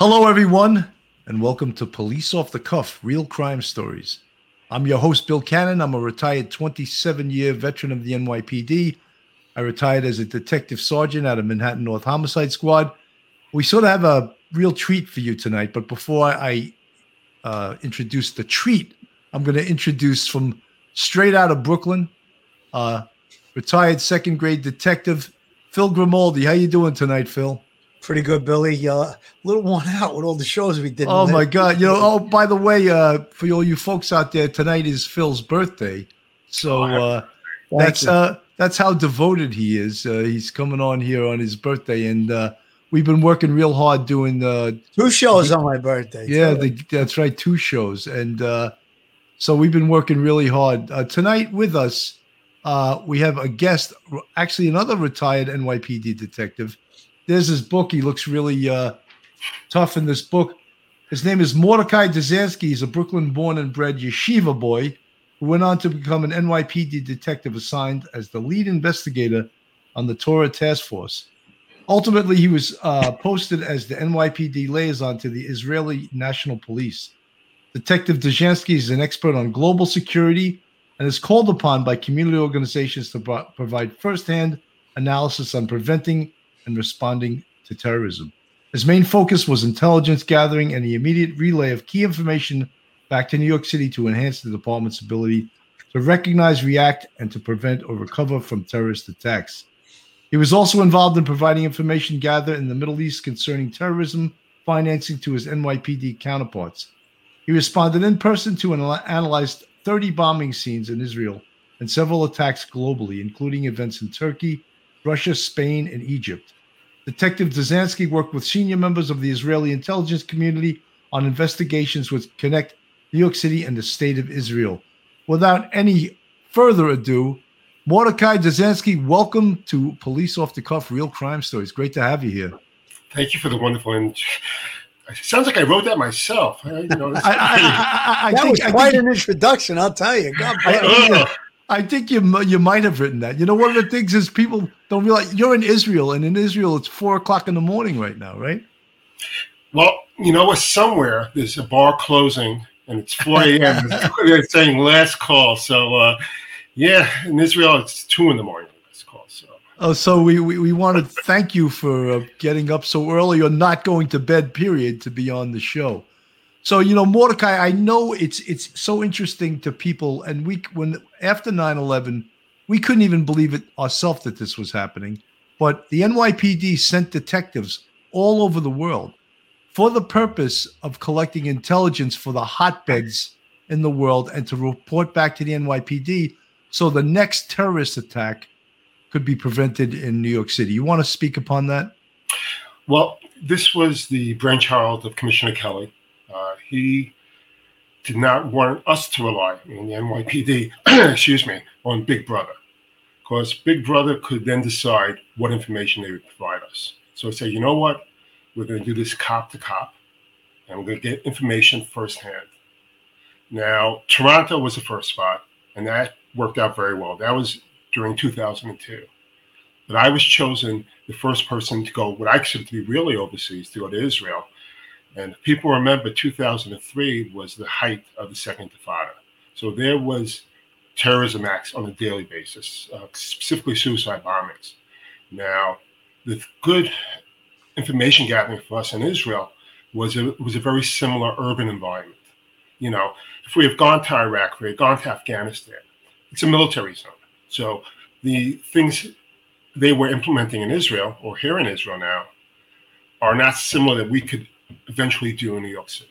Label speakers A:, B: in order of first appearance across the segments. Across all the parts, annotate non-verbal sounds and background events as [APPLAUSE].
A: Hello, everyone, and welcome to Police Off the Cuff Real Crime Stories. I'm your host, Bill Cannon. I'm a retired 27 year veteran of the NYPD. I retired as a detective sergeant out of Manhattan North Homicide Squad. We sort of have a real treat for you tonight, but before I uh, introduce the treat, I'm going to introduce from straight out of Brooklyn, uh, retired second grade detective Phil Grimaldi. How you doing tonight, Phil?
B: Pretty good, Billy. Uh, a little worn [LAUGHS] out with all the shows we did.
A: Oh my God! You know. [LAUGHS] Oh, by the way, uh, for all you folks out there, tonight is Phil's birthday, so uh, that's uh, that's how devoted he is. Uh, he's coming on here on his birthday, and uh, we've been working real hard doing uh,
B: two shows on my birthday.
A: Yeah, the, that's right, two shows, and uh, so we've been working really hard. Uh, tonight with us, uh, we have a guest, actually another retired NYPD detective there's his book. He looks really uh, tough in this book. His name is Mordecai Dzikansky. He's a Brooklyn born and bred yeshiva boy who went on to become an NYPD detective assigned as the lead investigator on the Torah Task Force. Ultimately, he was uh, posted as the NYPD liaison to the Israeli National Police. Detective Dzikansky is an expert on global security and is called upon by community organizations to pro- provide firsthand analysis on preventing and responding to terrorism. His main focus was intelligence gathering and the immediate relay of key information back to New York City to enhance the department's ability to recognize, react, and to prevent or recover from terrorist attacks. He was also involved in providing information gathered in the Middle East concerning terrorism financing to his NYPD counterparts. He responded in person to and analyzed 30 bombing scenes in Israel and several attacks globally, including events in Turkey, Russia, Spain, and Egypt. Detective Dzikansky worked with senior members of the Israeli intelligence community on investigations which connect New York City and the state of Israel. Without any further ado, Mordecai Dzikansky, welcome to Police Off the Cuff Real Crime Stories. Great to have you here.
C: Thank you for the wonderful. And it sounds like I wrote that myself. I, you know, I,
B: I, I, that think, was quite think, an introduction, I'll tell you. God bless.
A: I think you you might have written that. You know, one of the things is people don't realize you're in Israel, and in Israel it's four o'clock in the morning right now, right?
C: Well, you know what? Somewhere there's a bar closing, and it's four a.m. [LAUGHS] They're saying last call. So, uh, yeah, in Israel it's two in the morning. Last call. So.
A: Oh, so we, we, we want to thank you for uh, getting up so early or not going to bed. Period to be on the show. So you know, Mordecai, I know it's it's so interesting to people, and we when after 9-11, we couldn't even believe it ourselves that this was happening. But the NYPD sent detectives all over the world for the purpose of collecting intelligence for the hotbeds in the world and to report back to the NYPD so the next terrorist attack could be prevented in New York City. You want to speak upon that?
C: Well, this was the brainchild of Commissioner Kelly uh, he did not want us to rely in the NYPD, [CLEARS THROAT] excuse me, on Big Brother, because Big Brother could then decide what information they would provide us. So I said, you know what, we're going to do this cop to cop, and we're going to get information firsthand. Now, Toronto was the first spot, and that worked out very well. That was during 2002. But I was chosen the first person to go, what I consider to be really overseas, to go to Israel and people remember 2003 was the height of the Second Intifada. So there was terrorism acts on a daily basis, uh, specifically suicide bombings. Now, the good information gathering for us in Israel was a, was a very similar urban environment. You know, if we have gone to Iraq, if we have gone to Afghanistan, it's a military zone. So the things they were implementing in Israel or here in Israel now are not similar that we could eventually do in New York City.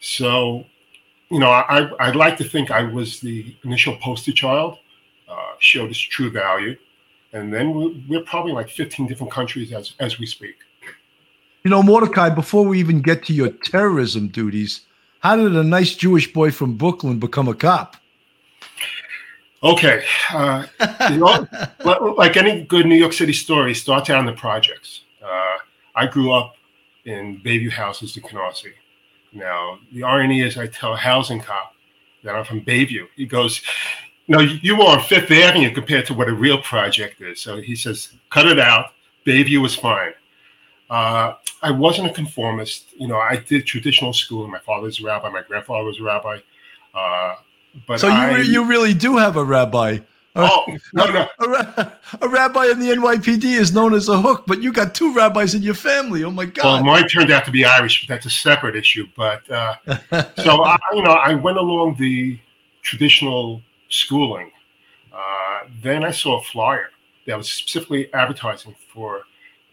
C: So, you know, I, I'd like to think I was the initial poster child, uh, showed its true value. And then we're, we're probably like 15 different countries as, as we speak.
A: You know, Mordecai, before we even get to your terrorism duties, how did a nice Jewish boy from Brooklyn become a cop?
C: Okay. Uh, you know, [LAUGHS] like any good New York City story, starts out in the projects. Uh, I grew up in Bayview Houses in Canarsie. Now, the irony is I tell a housing cop that I'm from Bayview. He goes, no, you are on Fifth Avenue compared to what a real project is. So he says, cut it out. Bayview was fine. Uh, I wasn't a conformist. You know, I did traditional schooling. My father was a rabbi. My grandfather was a rabbi. Uh, but
A: so you
C: I,
A: you really do have a rabbi.
C: Oh no, no.
A: A, a, rabbi in the NYPD is known as a hook, but you got two rabbis in your family. Oh my God!
C: Well, mine turned out to be Irish, but that's a separate issue. But uh, [LAUGHS] so I, you know, I went along the traditional schooling. Uh, then I saw a flyer that was specifically advertising for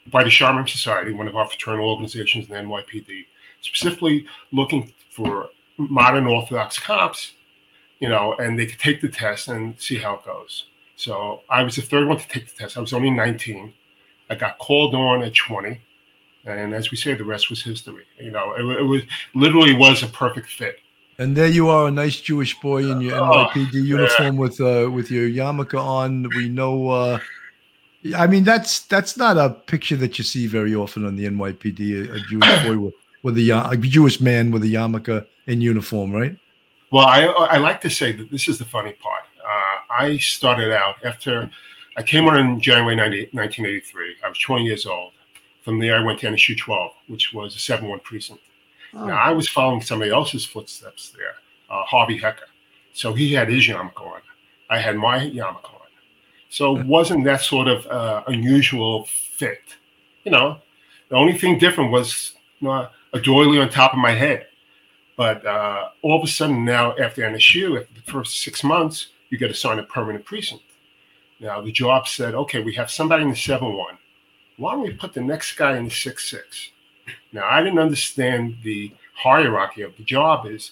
C: by the Shomrim Society, one of our fraternal organizations in the NYPD, specifically looking for modern Orthodox cops you know, and they could take the test and see how it goes. So I was the third one to take the test. I was only 19. I got called on at 20. And as we say, the rest was history. You know, it, it was literally was a perfect fit.
A: And there you are, a nice Jewish boy in your
C: Oh,
A: NYPD uniform
C: yeah.
A: with uh, with your yarmulke on. We know. Uh, I mean, that's that's not a picture that you see very often on the NYPD. A, a Jewish [COUGHS] boy with, with a, a Jewish man with a yarmulke in uniform, right?
C: Well, I, I like to say that this is the funny part. Uh, I started out after I came on in January 90, 1983. I was 20 years old. From there, I went to NSU 12, which was a 7 1 precinct.
B: Oh.
C: Now, I was following somebody else's footsteps there, uh, Harvey Hecker. So he had his yarmulke on. I had my yarmulke on. So it wasn't that sort of uh, unusual fit. You know, the only thing different was you know, a doily on top of my head. But uh, all of a sudden now, after NSU, after the first six months, you get assigned a permanent precinct. Now the job said, okay, we have somebody in the seven one. Why don't we put the next guy in the six six? Now I didn't understand the hierarchy of the job is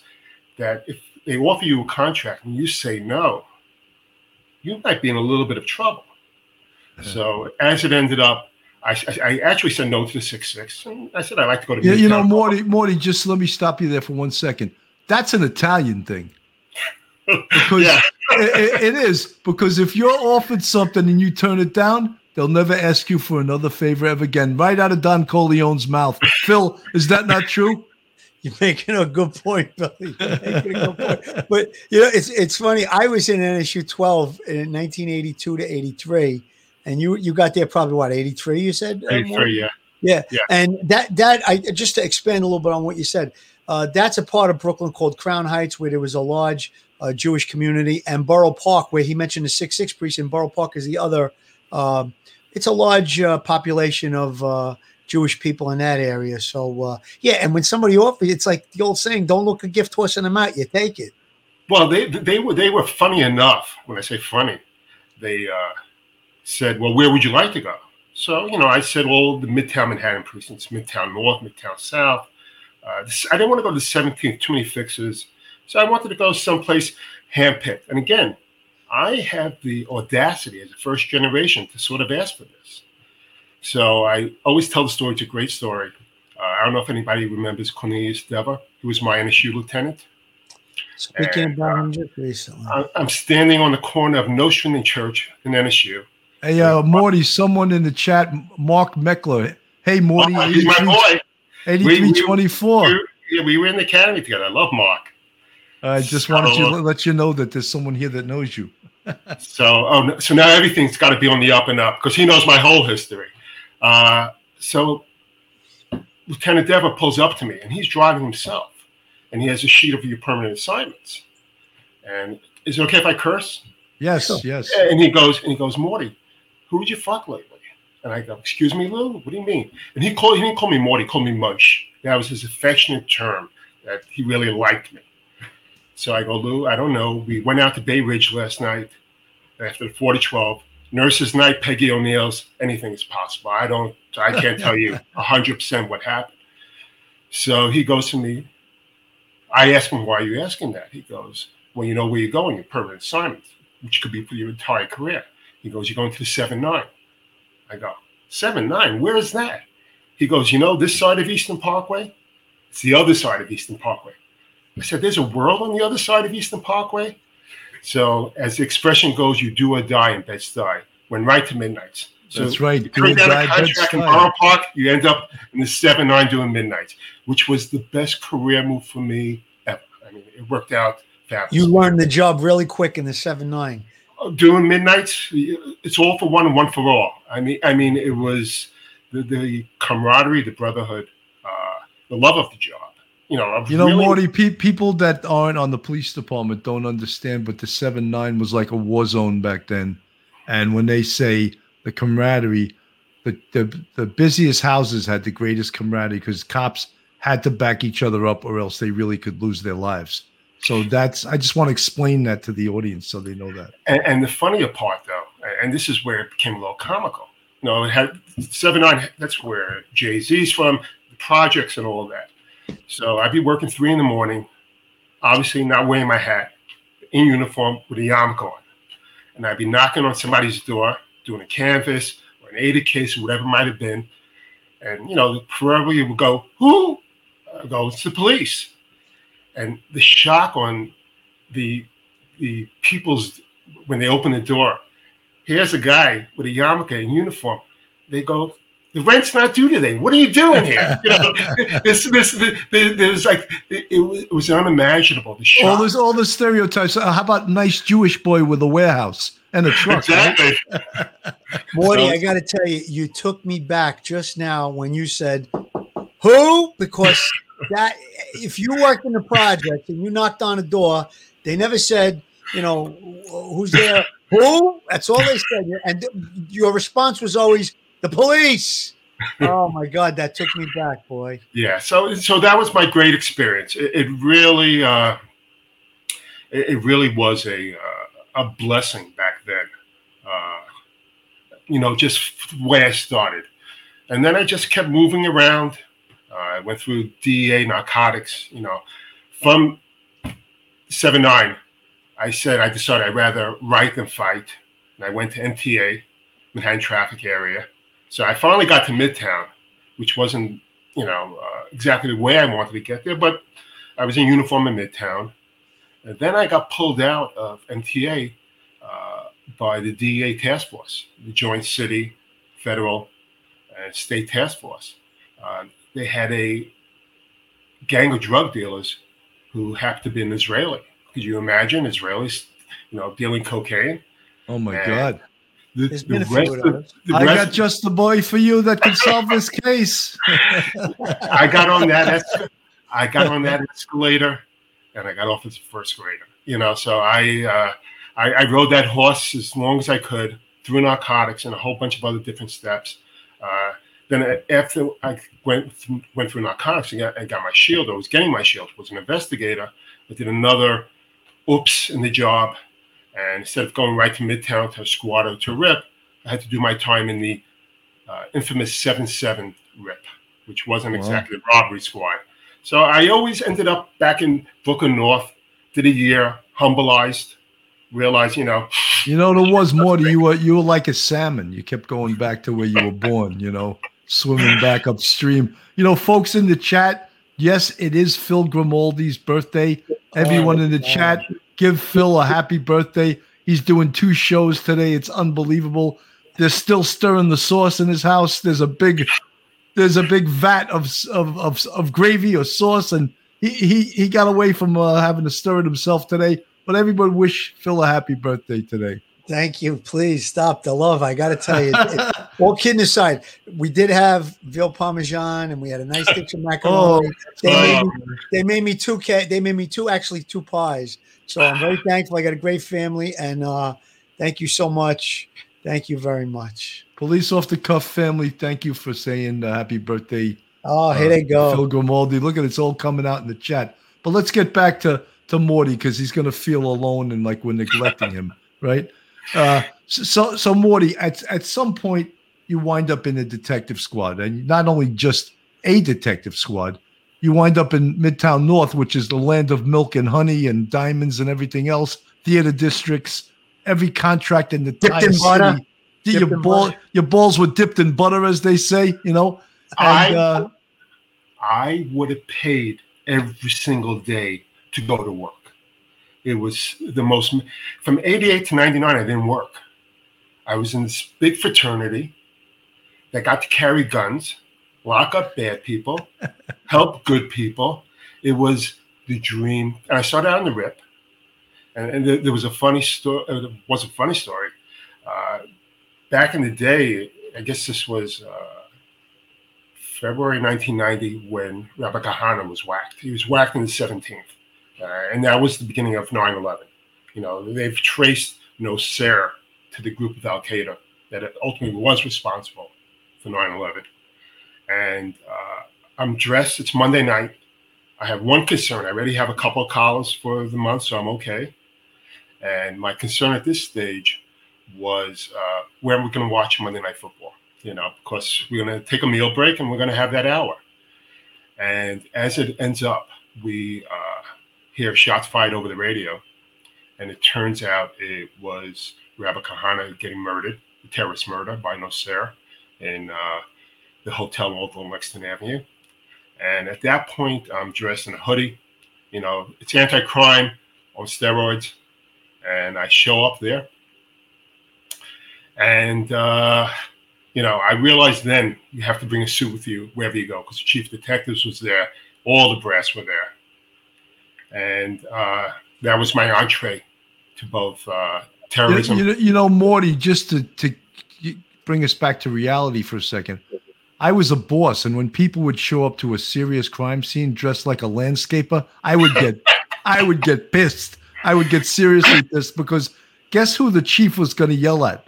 C: that if they offer you a contract and you say no, you might be in a little bit of trouble. So as it ended up, I, I- I actually said no to the six six. I said I'd like to go to
A: You, you know, Morty, Morty, just let me stop you there for one second. That's an Italian thing. Because
C: Yeah. [LAUGHS]
A: it, it is. Because if you're offered something and you turn it down, they'll never ask you for another favor ever again. Right out of Don Corleone's mouth. Phil, is that not true?
B: You're making a good point, Billy. [LAUGHS] You're making a good point. But you know, it's it's funny. I was in NSU 12 in 1982 to 83, and you you got there probably what 83? You said uh,
C: 83, yeah.
B: Yeah.
C: Yeah.
B: And that that I just to expand a little bit on what you said, uh, that's a part of Brooklyn called Crown Heights, where there was a large uh, Jewish community, and Borough Park, where he mentioned the six six precinct. Borough Park is the other. um it's a large uh, population of uh, Jewish people in that area. So uh, yeah, and when somebody offers, it's like the old saying: "Don't look a gift horse in the mouth; you take it."
C: Well, they they were they were funny enough. When I say funny, they uh, said, "Well, where would you like to go?" So you know, I said, "Well, the Midtown Manhattan precincts, Midtown North, Midtown South." Uh, this, I didn't want to go to the 17th, too many fixes, so I wanted to go someplace handpicked. And again, I have the audacity as a first generation to sort of ask for this. So I always tell the story. It's a great story. Uh, I don't know if anybody remembers Cornelius Dever. He was my NSU lieutenant.
B: Speaking
C: And,
B: about him just recently,
C: I- I'm standing on the corner of Nostrand and Church in NSU.
A: Hey, uh, Morty, someone in the chat, Mark Meckler. Hey, Morty,
C: Oh, he's my boy.
A: 8324.
C: We, yeah, we were in the academy together. I love Mark.
A: I just wanted to let you know that there's someone here that knows you. [LAUGHS]
C: So, oh, so now everything's got to be on the up and up because he knows my whole history. Uh, so, Lieutenant Dever pulls up to me and he's driving himself, and he has a sheet of your permanent assignments. And is it okay if I curse?
A: Yes,
B: Sure.
A: yes.
C: And he goes, and he goes, Morty, who did you fuck lately? And I go, excuse me, Lou, what do you mean? And he called, he didn't call me Morty, he called me Munch. That was his affectionate term that he really liked me. So I go, Lou, I don't know. We went out to Bay Ridge last night after the 4 to 12. Nurses night, Peggy O'Neill's, anything is possible. I don't, I can't tell you [LAUGHS] 100% what happened. So he goes to me. I ask him, why are you asking that? He goes, well, you know where you're going, your permanent assignment, which could be for your entire career. He goes, you're going to the 7 9. I go, 7 9? Where is that? He goes, you know, this side of Eastern Parkway? It's the other side of Eastern Parkway. I said, there's a world on the other side of Eastern Parkway? So, as the expression goes, you do or die in Bed-Stuy. Went right to midnights. So
A: That's right.
C: You
A: Do
C: turn
A: or die,
C: contract in Borough Park, you end up in the 7 9 doing midnights, which was the best career move for me ever. I mean, it worked out fabulous.
B: you learned the job really quick in the seven nine.
C: Doing midnights it's all for one and one for all i mean i mean it was the, the camaraderie, the brotherhood, uh, the love of the job. You know,
A: you know, really- Morty. Pe- people that aren't on the police department don't understand, but the seven nine was like a war zone back then. And when they say the camaraderie, the the, the busiest houses had the greatest camaraderie because cops had to back each other up, or else they really could lose their lives. So that's I just want to explain that to the audience so they know that.
C: And, and the funnier part, though, and this is where it became a little comical. You know, it had seven nine. That's where Jay Z's from, the projects, and all that. So I'd be working three in the morning, obviously not wearing my hat, in uniform with a yarmulke on, and I'd be knocking on somebody's door, doing a canvas or an aided case or whatever it might have been, and you know, probably would go, "Who?" I go, "It's the police," and the shock on the the people's when they open the door. Here's a guy with a yarmulke in uniform. They go, the rent's not due today. What are you doing here? [LAUGHS] You know, this, this, this, there's like it, it, was unimaginable. The
A: all this, all the stereotypes. Uh, how about nice Jewish boy with a warehouse and a truck?
C: Exactly.
B: Right? [LAUGHS] Morty, so, I got to tell you, you took me back just now when you said who because that if you worked in the project and you knocked on a door, they never said you know who's there. Who? That's all they said, and your response was always the police. oh my god, that took me back, boy.
C: Yeah, so so that was my great experience. It, it really, uh, it, it, really was a uh, a blessing back then. Uh, you know, just way I started, and then I just kept moving around. I went through DEA narcotics. You know, from seven nine, I said I decided I'd rather write than fight, and I went to MTA, Manhattan traffic area so I finally got to Midtown, which wasn't, you know, uh, exactly the way I wanted to get there, but I was in uniform in Midtown. And then I got pulled out of MTA uh, by the DEA task force, the Joint City, Federal, and State Task Force. Uh, they had a gang of drug dealers who happened to be an Israeli. Could you imagine Israelis, you know, dealing cocaine?
A: Oh my and God!
B: The, There's been a few of those.
A: I got just the boy for you that can solve this case. [LAUGHS]
C: I got on that. [LAUGHS] I got on that escalator, and I got off as a first grader. You know, so I, uh, I, I rode that horse as long as I could through narcotics and a whole bunch of other different steps. Uh, then after I went went through narcotics and got, and got my shield, I was getting my shield. Was an investigator. I did another oops in the job and instead of going right to Midtown to squad or to RIP, I had to do my time in the uh, infamous 7 7 RIP, which wasn't wow. exactly a robbery squad. So I always ended up back in Brooklyn North, did a year, humbleized, realized, you know.
A: You know, there was [LAUGHS] more to you. Were, you were like a salmon. You kept going back to where you were born, you know, swimming back upstream. You know, folks in the chat, yes, it is Phil Grimaldi's birthday. Everyone in the chat, give Phil a happy birthday. He's doing two shows today. It's unbelievable. They're still stirring the sauce in his house. There's a big, there's a big vat of of of, of gravy or sauce, and he he he got away from uh, having to stir it himself today. But everybody wish Phil a happy birthday today.
B: Thank you. Please stop the love. I got to tell you, it, [LAUGHS] all kidding aside, we did have veal parmesan and we had a nice dish of [LAUGHS] macaroni. Oh, they, made me, they made me two. They made me two, actually two pies. So I'm very [SIGHS] thankful. I got a great family, and uh, thank you so much. Thank you very much.
A: Police off the cuff family, thank you for saying uh, happy birthday.
B: Oh, here uh, they go.
A: Phil Grimaldi. Look at it, it's all coming out in the chat. But let's get back to to Morty because he's going to feel alone and like we're neglecting him, right? Uh, so, so Morty, at at some point you wind up in a detective squad, and not only just a detective squad, you wind up in Midtown North, which is the land of milk and honey and diamonds and everything else. Theater districts, every contract in the
B: dipped in butter.
A: Dipped your ball, butter. your balls were dipped in butter, as they say. You know,
C: and, I uh, I would have paid every single day to go to work. It was the most from 88 to 99, I didn't work. I was in this big fraternity that got to carry guns lock up bad people, [LAUGHS] help good people. It was the dream. And I started out in the RIP, and, and there, was a funny story. It was a funny story. Uh, back in the day, I guess this was uh, February 1990 when Rabbi Kahana was whacked. He was whacked on the 17th. Uh, and that was the beginning of 9 11. You know, they've traced Nosair to the group of Al Qaeda that ultimately was responsible for 9 11. And uh, I'm dressed, it's Monday night. I have one concern. I already have a couple of collars for the month, so I'm okay. And my concern at this stage was uh, where we're going to watch Monday Night Football, you know, because we're going to take a meal break and we're going to have that hour. And as it ends up, we uh, hear shots fired over the radio. And it turns out it was Rabbi Kahana getting murdered, a terrorist murder by Nosair in uh, the hotel on Lexington Avenue. And at that point, I'm dressed in a hoodie. You know, it's anti crime on steroids. And I show up there. And, uh, you know, I realized then you have to bring a suit with you wherever you go because the chief detectives was there, all the brass were there. And uh, that was my entree to both uh, terrorism.
A: You, you, you know, Morty, just to, to bring us back to reality for a second. I was a boss, and when people would show up to a serious crime scene dressed like a landscaper, I would get, [LAUGHS] I would get pissed. I would get seriously pissed because guess who the chief was going to yell at?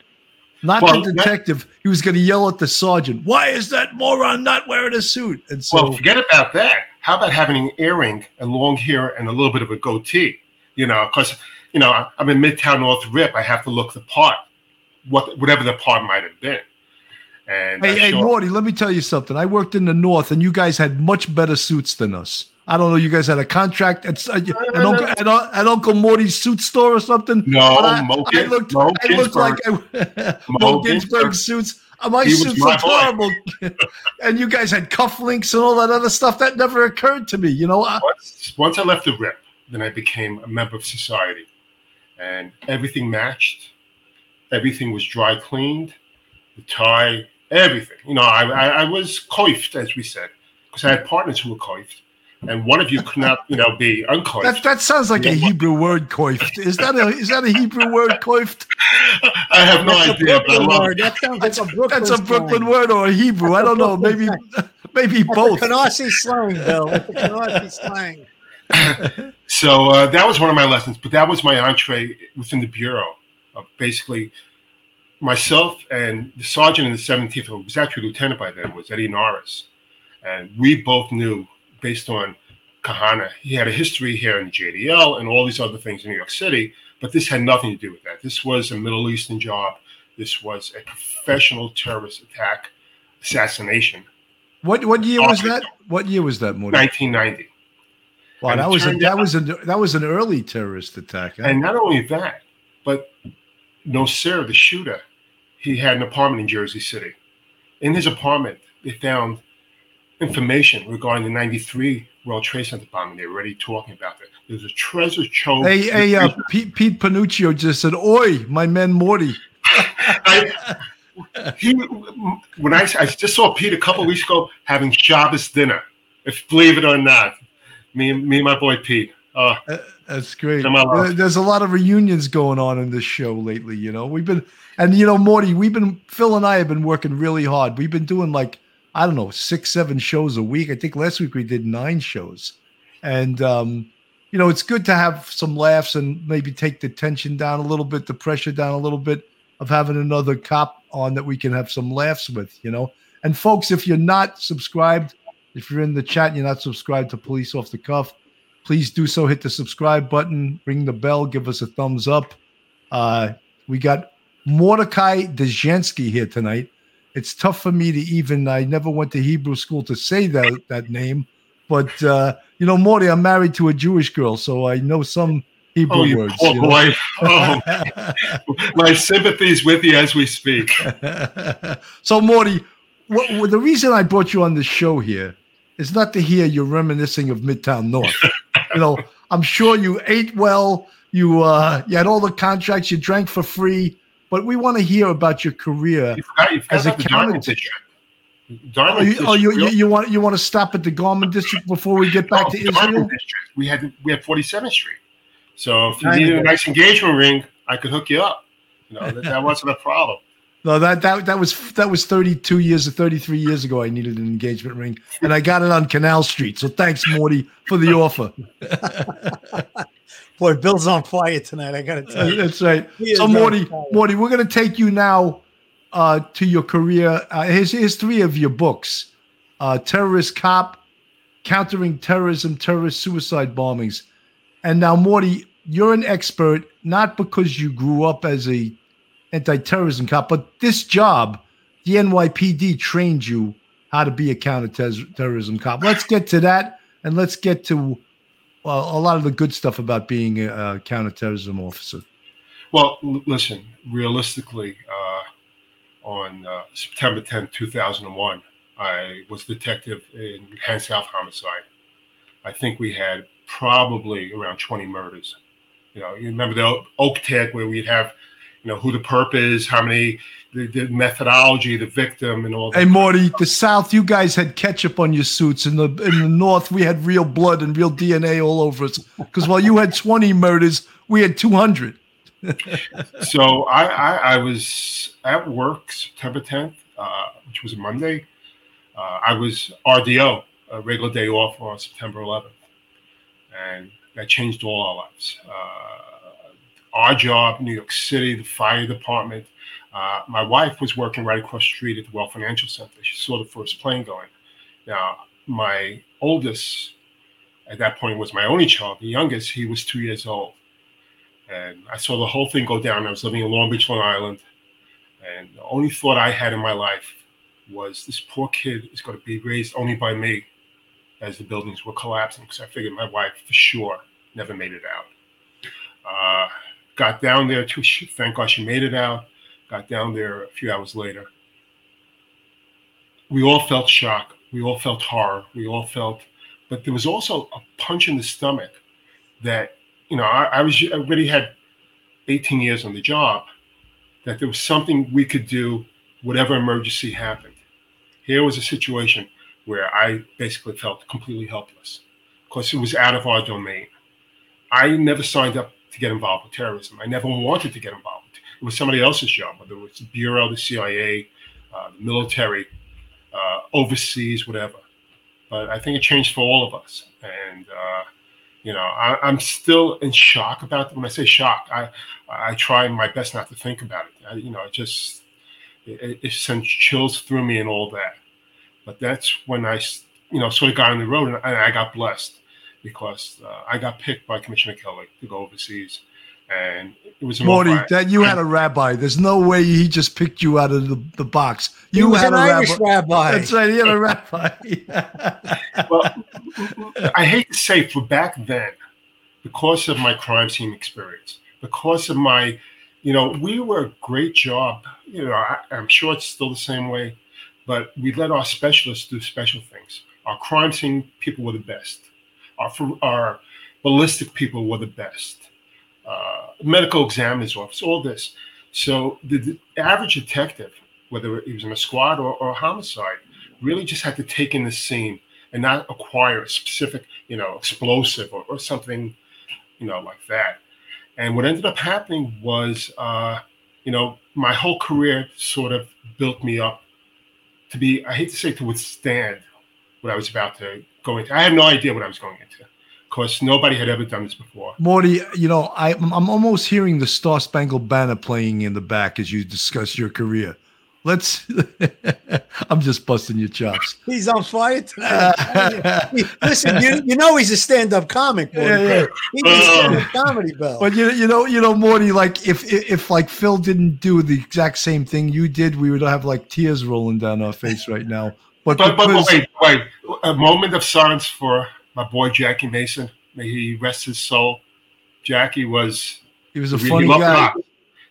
A: Not well, the detective. That, he was going to yell at the sergeant. Why is that moron not wearing a suit?
C: And so, well, forget about that. How about having an earring and long hair and a little bit of a goatee? You know, because you know I'm in Midtown North Rip. I have to look the part, what whatever the part might have been. And
A: hey, hey, Morty, let me tell you something. I worked in the North, and you guys had much better suits than us. I don't know. You guys had a contract at, at, uh, at, uh, Uncle, at, uh, at Uncle Morty's suit store or something.
C: No, I, Mo, I
A: looked,
C: Mo
A: I looked like I, [LAUGHS] Mo, Moe Ginsburg suits. My he suits looked horrible, [LAUGHS] and you guys had cufflinks and all that other stuff. That never occurred to me. You know,
C: once, once I left the rip, then I became a member of society, and everything matched. Everything was dry cleaned. The tie everything. You know, I, I, I was coiffed, as we said, because I had partners who were coiffed, and one of you cannot, you know, be uncoiffed.
A: That, that sounds like a Hebrew word, coiffed. Is that a is that a Hebrew word, coiffed?
C: I have no
B: that's
C: idea.
B: word. That sounds like a Brooklyn.
A: That's a Brooklyn slang. word or a Hebrew. I don't know. [LAUGHS] Maybe maybe
B: that's
A: both.
B: Canarsie slang, Bill. Canarsie slang. [LAUGHS]
C: so uh, that was one of my lessons, but that was my entree within the bureau of basically myself and the sergeant in the 17th, who was actually lieutenant by then, was Eddie Norris. And we both knew, based on Kahana, he had a history here in the JDL and all these other things in New York City, but this had nothing to do with that. This was a Middle Eastern job. This was a professional terrorist attack, assassination.
A: What what year was that? What year was that,
C: Morty? 1990.
A: Wow, and that was a, that out, was a that was an early terrorist attack.
C: Huh? And not only that, but Nosair, the shooter, he had an apartment in Jersey City. In his apartment, they found information regarding the 93 World Trade Center bombing. They're already talking about it. There's a treasure trove.
A: Hey, hey, uh, Pete, Pete Panuccio just said, Oi, my man Morty. [LAUGHS]
C: I, he, when I, I just saw Pete a couple weeks ago having Shabbos dinner, if believe it or not, me, me and my boy Pete. Uh,
A: That's great. There's a lot of reunions going on in this show lately. You know, we've been and you know, Morty, we've been Phil and I have been working really hard. We've been doing like I don't know six, seven shows a week. I think last week we did nine shows, and um, you know, it's good to have some laughs and maybe take the tension down a little bit, the pressure down a little bit of having another cop on that we can have some laughs with. You know, and folks, if you're not subscribed, if you're in the chat and you're not subscribed to Police Off the Cuff, please do so. Hit the subscribe button, ring the bell, give us a thumbs up. Uh, we got Mordecai Dzikansky here tonight. It's tough for me to even, I never went to Hebrew school to say that, that name. But, uh, you know, Morty, I'm married to a Jewish girl, so I know some Hebrew
C: oh, you
A: words.
C: Poor you know? boy. Oh, [LAUGHS] my sympathies with you as we speak.
A: so, Morty, what, the reason I brought you on the show here is not to hear you reminiscing of Midtown North. [LAUGHS] you know, I'm sure you ate well. You uh, you had all the contracts. You drank for free. But we want to hear about your career
C: you've got, you've as a commentator.
A: Oh, you, oh you, you, you, want you want to stop at the Garment District before we get back no, to Israel? District.
C: We had we had 47th Street. So if you needed a nice engagement ring, I could hook you up. You know that, that wasn't a problem. [LAUGHS]
A: No, that that that was that was 32 years or 33 years ago. I needed an engagement ring, and I got it on Canal Street. So thanks, Morty, for the offer. [LAUGHS]
B: Boy, Bill's on fire tonight. I gotta tell you.
A: That's right. So Morty. Morty, we're gonna take you now uh, to your career. Uh, here's here's three of your books: uh, Terrorist Cop, Countering Terrorism, Terrorist Suicide Bombings. And now, Morty, you're an expert not because you grew up as a anti-terrorism cop, but this job, the NYPD trained you how to be a counterterrorism cop. Let's get to that, and let's get to well, a lot of the good stuff about being a, counterterrorism officer.
C: Well, l- listen, realistically, uh, on uh, September 10th, 2001, I was detective in Hand South homicide. I think we had probably around 20 murders. You know, you remember the oak tag where we'd have, you know, who the perp is, how many, the, the methodology, the victim, and all that.
A: Hey Morty, the South, you guys had ketchup on your suits. In the in the North, we had real blood and real DNA all over us. Because while you had 20 murders, we had 200. [LAUGHS]
C: so I, I, I was at work September 10th, uh, which was a Monday. Uh, I was RDO, a regular day off on September 11th. And that changed all our lives. Uh, our job, New York City, the fire department. Uh, my wife was working right across the street at the World Financial Center. She saw the first plane going. Now, my oldest at that point was my only child. The youngest, he was two years old and I saw the whole thing go down. I was living in Long Beach, Long Island, and the only thought I had in my life was this poor kid is going to be raised only by me as the buildings were collapsing. Because I figured my wife for sure never made it out. Uh, got down there too. she- Thank God she made it out. Got down there a few hours later. We all felt shock. We all felt horror. We all felt, but there was also a punch in the stomach that you know, I, I was I already had 18 years on the job, that there was something we could do, whatever emergency happened. Here was a situation where I basically felt completely helpless because it was out of our domain. I never signed up to get involved with terrorism. I never wanted to get involved. It was somebody else's job, whether it was the Bureau, the CIA, uh, the military, uh, overseas, whatever. But I think it changed for all of us. And, uh, you know, I, I'm still in shock about it. when I say shock. I I try my best not to think about it. I, you know, it just it, it sends chills through me and all that. But that's when I, you know, sort of got on the road and, and I got blessed because uh, I got picked by Commissioner Kelly to go overseas, and it was
A: Morty,
C: offer
A: that you had a rabbi. There's no way he just picked you out of the, the box.
B: He
A: You
B: was
A: had
B: an
A: a
B: Irish
A: rabbi.
B: rabbi.
A: That's right. He had a rabbi. [LAUGHS]
C: well, I hate to say, for back then, because of my crime scene experience, because of my, you know, we were a great job. You know, I, I'm sure it's still the same way, but we let our specialists do special things. Our crime scene people were the best. Our our ballistic people were the best. Uh, medical examiner's office, all this. So the, the average detective, whether he was in a squad or, or a homicide, really just had to take in the scene and not acquire a specific, you know, explosive or, or something, you know, like that. And what ended up happening was, uh, you know, my whole career sort of built me up to be, I hate to say to withstand what I was about to go into. I had no idea what I was going into because nobody had ever done this before.
A: Morty, you know, I, I'm almost hearing the Star Spangled Banner playing in the back as you discuss your career. Let's. [LAUGHS] I'm just busting your chops.
B: He's on fire tonight. Listen, you, you know he's a stand-up comic. Boy.
A: Yeah, yeah.
B: He's a uh. stand-up comedy bell.
A: But you, you know, you know, Morty. Like if, if if like Phil didn't do the exact same thing you did, we would have like tears rolling down our face right now. But,
C: But, but, but wait, wait. A moment of silence for my boy Jackie Mason. May he rest his soul. Jackie was
A: he was a
C: he
A: funny
C: loved
A: guy.
C: cops.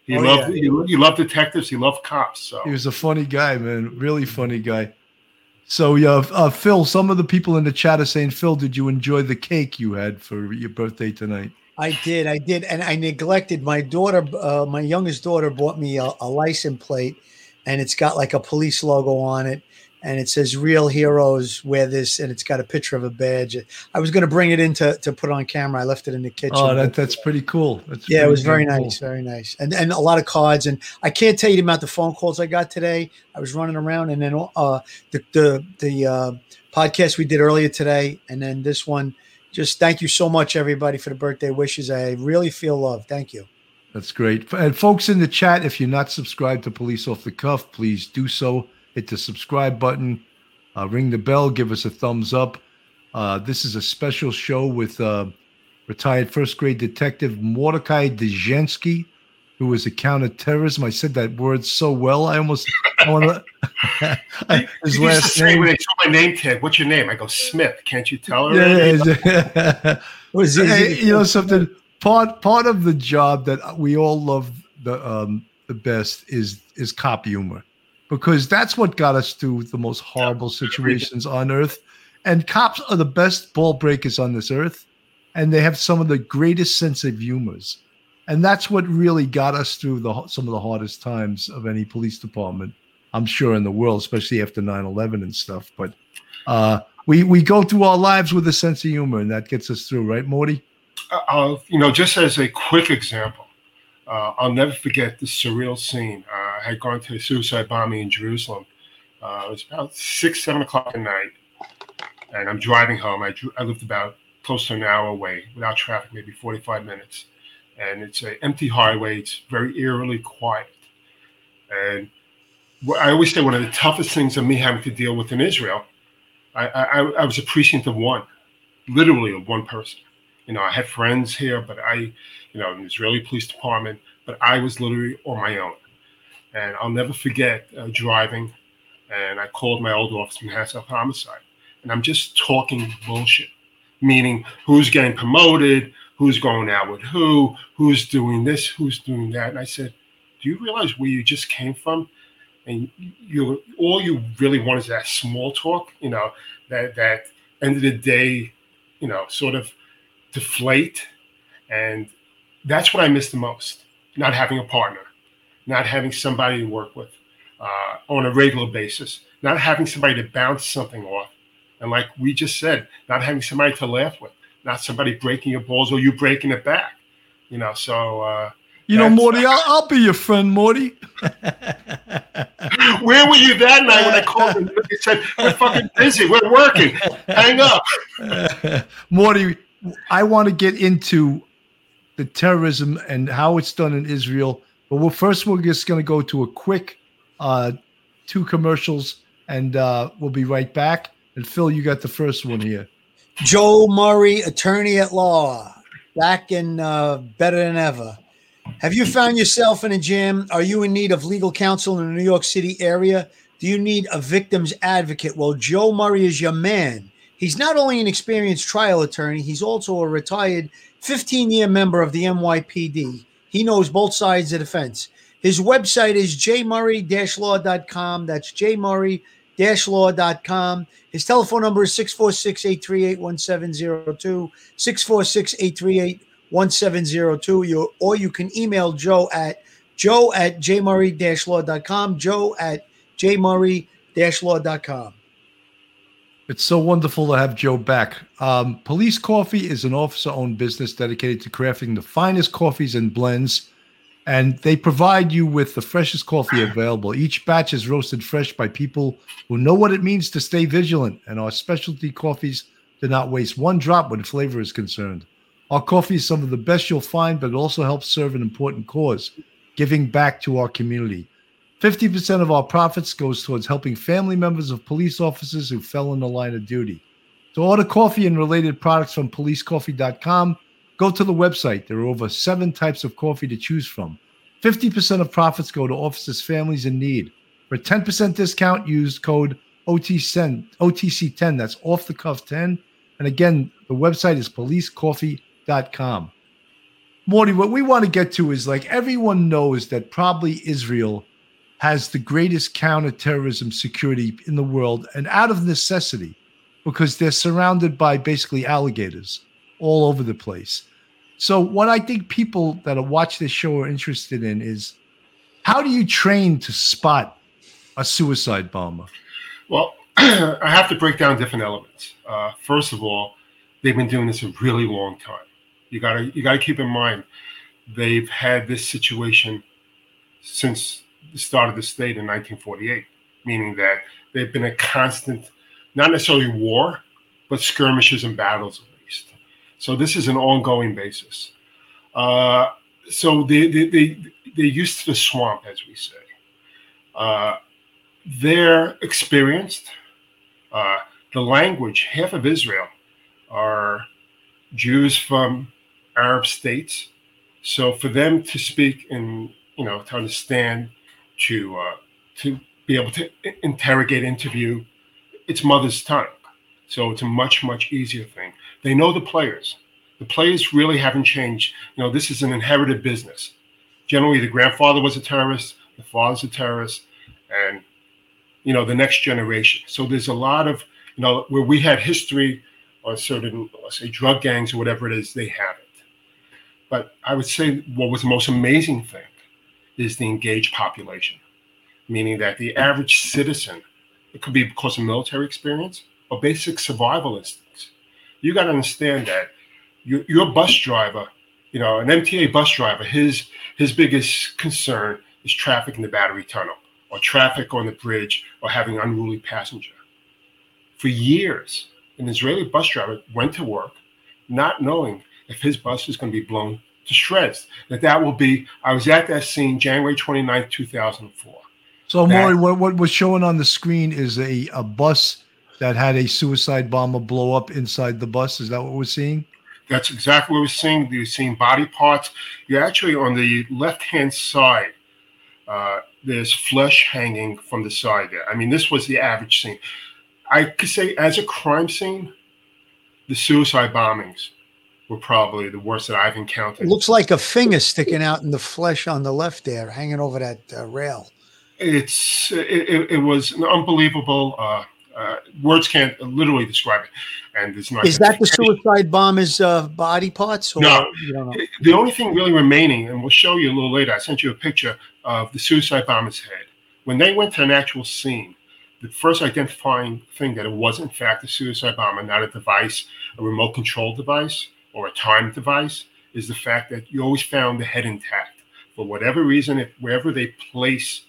C: He
B: Oh,
C: loved
B: yeah.
C: he, he loved detectives. He loved cops. So
A: He was a funny guy, man. Really funny guy. So yeah, uh, Phil. Some of the people in the chat are saying, Phil, did you enjoy the cake you had for your birthday tonight?
B: I did, I did, and I neglected my daughter. Uh, my youngest daughter bought me a, a license plate, and it's got like a police logo on it. And it says "Real Heroes Wear This," and it's got a picture of a badge. I was going to bring it in to, to put on camera. I left it in the kitchen.
A: Oh, that, that's pretty cool. That's
B: yeah,
A: pretty
B: it was very
A: cool.
B: nice, very nice, and and a lot of cards. And I can't tell you about the amount of phone calls I got today. I was running around, and then uh, the the the uh, podcast we did earlier today, and then this one. Just thank you so much, everybody, for the birthday wishes. I really feel love. Thank you.
A: That's great. And folks in the chat, if you're not subscribed to Police Off the Cuff, please do so. Hit the subscribe button, uh, ring the bell, give us a thumbs up. Uh, this is a special show with uh, retired first grade detective Mordecai Dzikansky, who was a counterterrorism. I said that word so well, I almost I want to. [LAUGHS]
C: His you last name. When they saw my name tag, what's your name? I go Smith. Can't you tell her?
A: Yeah, was [LAUGHS] it, you know something? Part part of the job that we all love the um, the best is is cop humor, because that's what got us through the most horrible situations on earth. And cops are the best ball breakers on this earth, and they have some of the greatest sense of humors. And that's what really got us through the some of the hardest times of any police department i'm sure in the world especially after 9-11 and stuff. But uh, we we go through our lives with a sense of humor and that gets us through right morty?
C: Uh, you know just as a quick example uh, i'll never forget the surreal scene. Uh, had gone to a suicide bombing in jerusalem uh, it was about six seven o'clock at night and i'm driving home i, drew, I lived about close to an hour away without traffic maybe 45 minutes and it's an empty highway. It's very eerily quiet. And I always say one of the toughest things of me having to deal with in Israel, I, I, I was a precinct of one, literally of one person. You know, I had friends here, but I, you know, in the Israeli police department, but I was literally on my own. And I'll never forget uh, driving, and I called my old office from Hassel Homicide, and I'm just talking bullshit, meaning who's getting promoted, who's going out with who, who's doing this, who's doing that. And I said, Do you realize where you just came from? And you all you really want is that small talk, you know, that that end of the day, you know, sort of deflate. And that's what I miss the most. Not having a partner, not having somebody to work with uh, on a regular basis, not having somebody to bounce something off. And like we just said, not having somebody to laugh with not somebody breaking your balls or you breaking it back. You know, so uh,
A: you know, Morty, I'll, I'll, be your friend, Morty. [LAUGHS] [LAUGHS]
C: Where were you that night when I called and [LAUGHS] you said we're fucking busy, we're working, hang up.
A: Morty, I want to get into the terrorism and how it's done in Israel, but we'll, first we're just going to go to a quick uh, two commercials, and uh, we'll be right back. And Phil, you got the first one here.
B: Joe Murray, attorney at law, back in uh, better than ever. Have you found yourself in a jam? Are you in need of legal counsel in the New York City area? Do you need a victim's advocate? Well, Joe Murray is your man. He's not only an experienced trial attorney, he's also a retired 15 year member of the NYPD. He knows both sides of the fence. His website is jmurray law.com. That's jmurray law.com. His telephone number is 646 838 1702, 646 838 1702. Or you can email Joe at joe at jmurray law.com, joe at jmurray law.com.
A: It's so wonderful to have Joe back. Um, Police Coffee is an officer owned business dedicated to crafting the finest coffees and blends and they provide you with the freshest coffee available. Each batch is roasted fresh by people who know what it means to stay vigilant, and our specialty coffees do not waste one drop when flavor is concerned. Our coffee is some of the best you'll find, but it also helps serve an important cause giving back to our community. 50% of our profits goes towards helping family members of police officers who fell in the line of duty. To order coffee and related products from policecoffee.com, Go to the website. There are over seven types of coffee to choose from. 50% of profits go to officers' families in need. For 10% discount, use code OTC10, OTC10. That's off the cuff 10. And again, the website is policecoffee.com. Morty, what we want to get to is like everyone knows that probably Israel has the greatest counterterrorism security in the world and out of necessity because they're surrounded by basically alligators all over the place. So, what I think people that watch this show are interested in is how do you train to spot a suicide bomber?
C: Well, [CLEARS THROAT] I have to break down different elements. Uh, first of all, they've been doing this a really long time. You gotta you gotta keep in mind they've had this situation since the start of the state in 1948, meaning that they've been a constant, not necessarily war, but skirmishes and battles at least. So this is an ongoing basis. Uh, so they, they, they, they're used to the swamp, as we say. Uh, they're experienced. Uh, the language, half of Israel are Jews from Arab states. So for them to speak and you know to understand, to uh, to be able to interrogate, interview, it's mother's tongue. So it's a much much easier thing. They know the players. The players really haven't changed. You know, this is an inherited business. Generally, the grandfather was a terrorist, the father's a terrorist, and you know the next generation. So there's a lot of you know where we had history or certain let's say drug gangs or whatever it is, they have it. But I would say what was the most amazing thing is the engaged population, meaning that the average citizen, it could be because of military experience or basic survival instincts. You got to understand that your, your bus driver, you know, an MTA bus driver, his his biggest concern is traffic in the battery tunnel or traffic on the bridge or having unruly passenger. For years, an Israeli bus driver went to work not knowing if his bus is going to be blown to shreds. That that will be. I was at that scene January 29th, 2004.
A: So, Morty, what, what was showing on the screen is a, a bus that had a suicide bomber blow up inside the bus. Is that what we're seeing?
C: That's exactly what we're seeing. You're seeing body parts. You're actually on the left hand side. Uh, there's flesh hanging from the side there. I mean, this was the average scene. I could say, as a crime scene, the suicide bombings were probably the worst that I've encountered.
B: It looks like a finger sticking out in the flesh on the left there, hanging over that uh, rail.
C: It's it, it, it was unbelievable. Uh, uh, words can't literally describe it. And there's not.
B: Is that the suicide bomber's uh, body parts?
C: Or, no. The only thing really remaining, and we'll show you a little later. I sent you a picture of the suicide bomber's head. When they went to an actual scene, the first identifying thing that it was in fact a suicide bomber, not a device, a remote control device or a time device, is the fact that you always found the head intact. For whatever reason, if wherever they place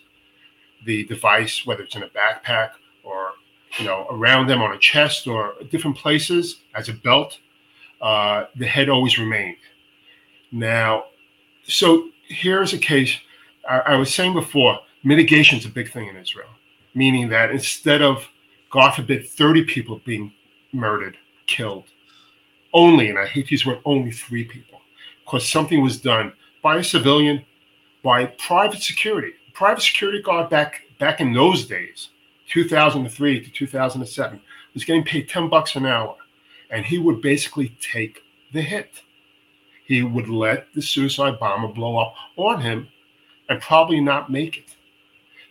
C: the device, whether it's in a backpack or you know around them on a chest or different places as a belt, uh, the head always remained. Now, so here's a case. I, I was saying before, mitigation is a big thing in Israel, meaning that instead of God forbid 30 people being murdered, killed, only, and I hate to use the word only three people, because something was done by a civilian, by private security. Private security guard back back in those days, 2003 to 2007, was getting paid 10 bucks an hour, and he would basically take the hit. He would let the suicide bomber blow up on him and probably not make it.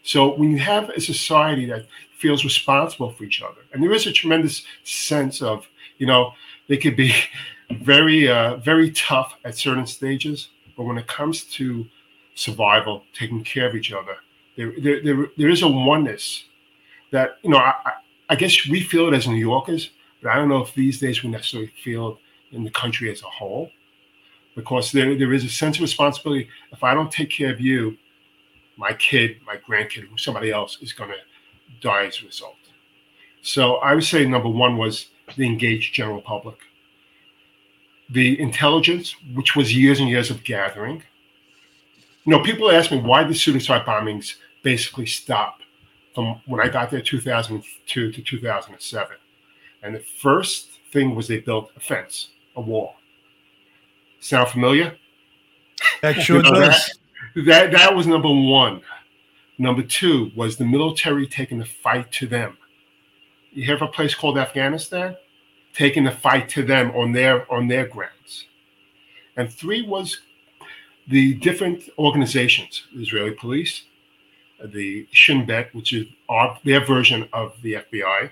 C: So when you have a society that feels responsible for each other, and there is a tremendous sense of, you know, they could be [LAUGHS] very, uh, very tough at certain stages. But when it comes to survival, taking care of each other, there, there, there, there is a oneness that, you know, I, I guess we feel it as New Yorkers, but I don't know if these days we necessarily feel in the country as a whole. Because there, there is a sense of responsibility. If I don't take care of you, my kid, my grandkid, somebody else is going to die as a result. So I would say number one was the engaged general public. The intelligence, which was years and years of gathering. You know, people ask me why the suicide bombings basically stopped from when I got there 2002 to 2007. And the first thing was they built a fence, a wall. Sound familiar?
A: That [LAUGHS] sure does.
C: That, that, that was number one. Number two was the military taking the fight to them. You of a place called Afghanistan? Taking the fight to them on their on their grounds. And three was the different organizations, the Israeli police, the Shin Bet, which is our, their version of the FBI,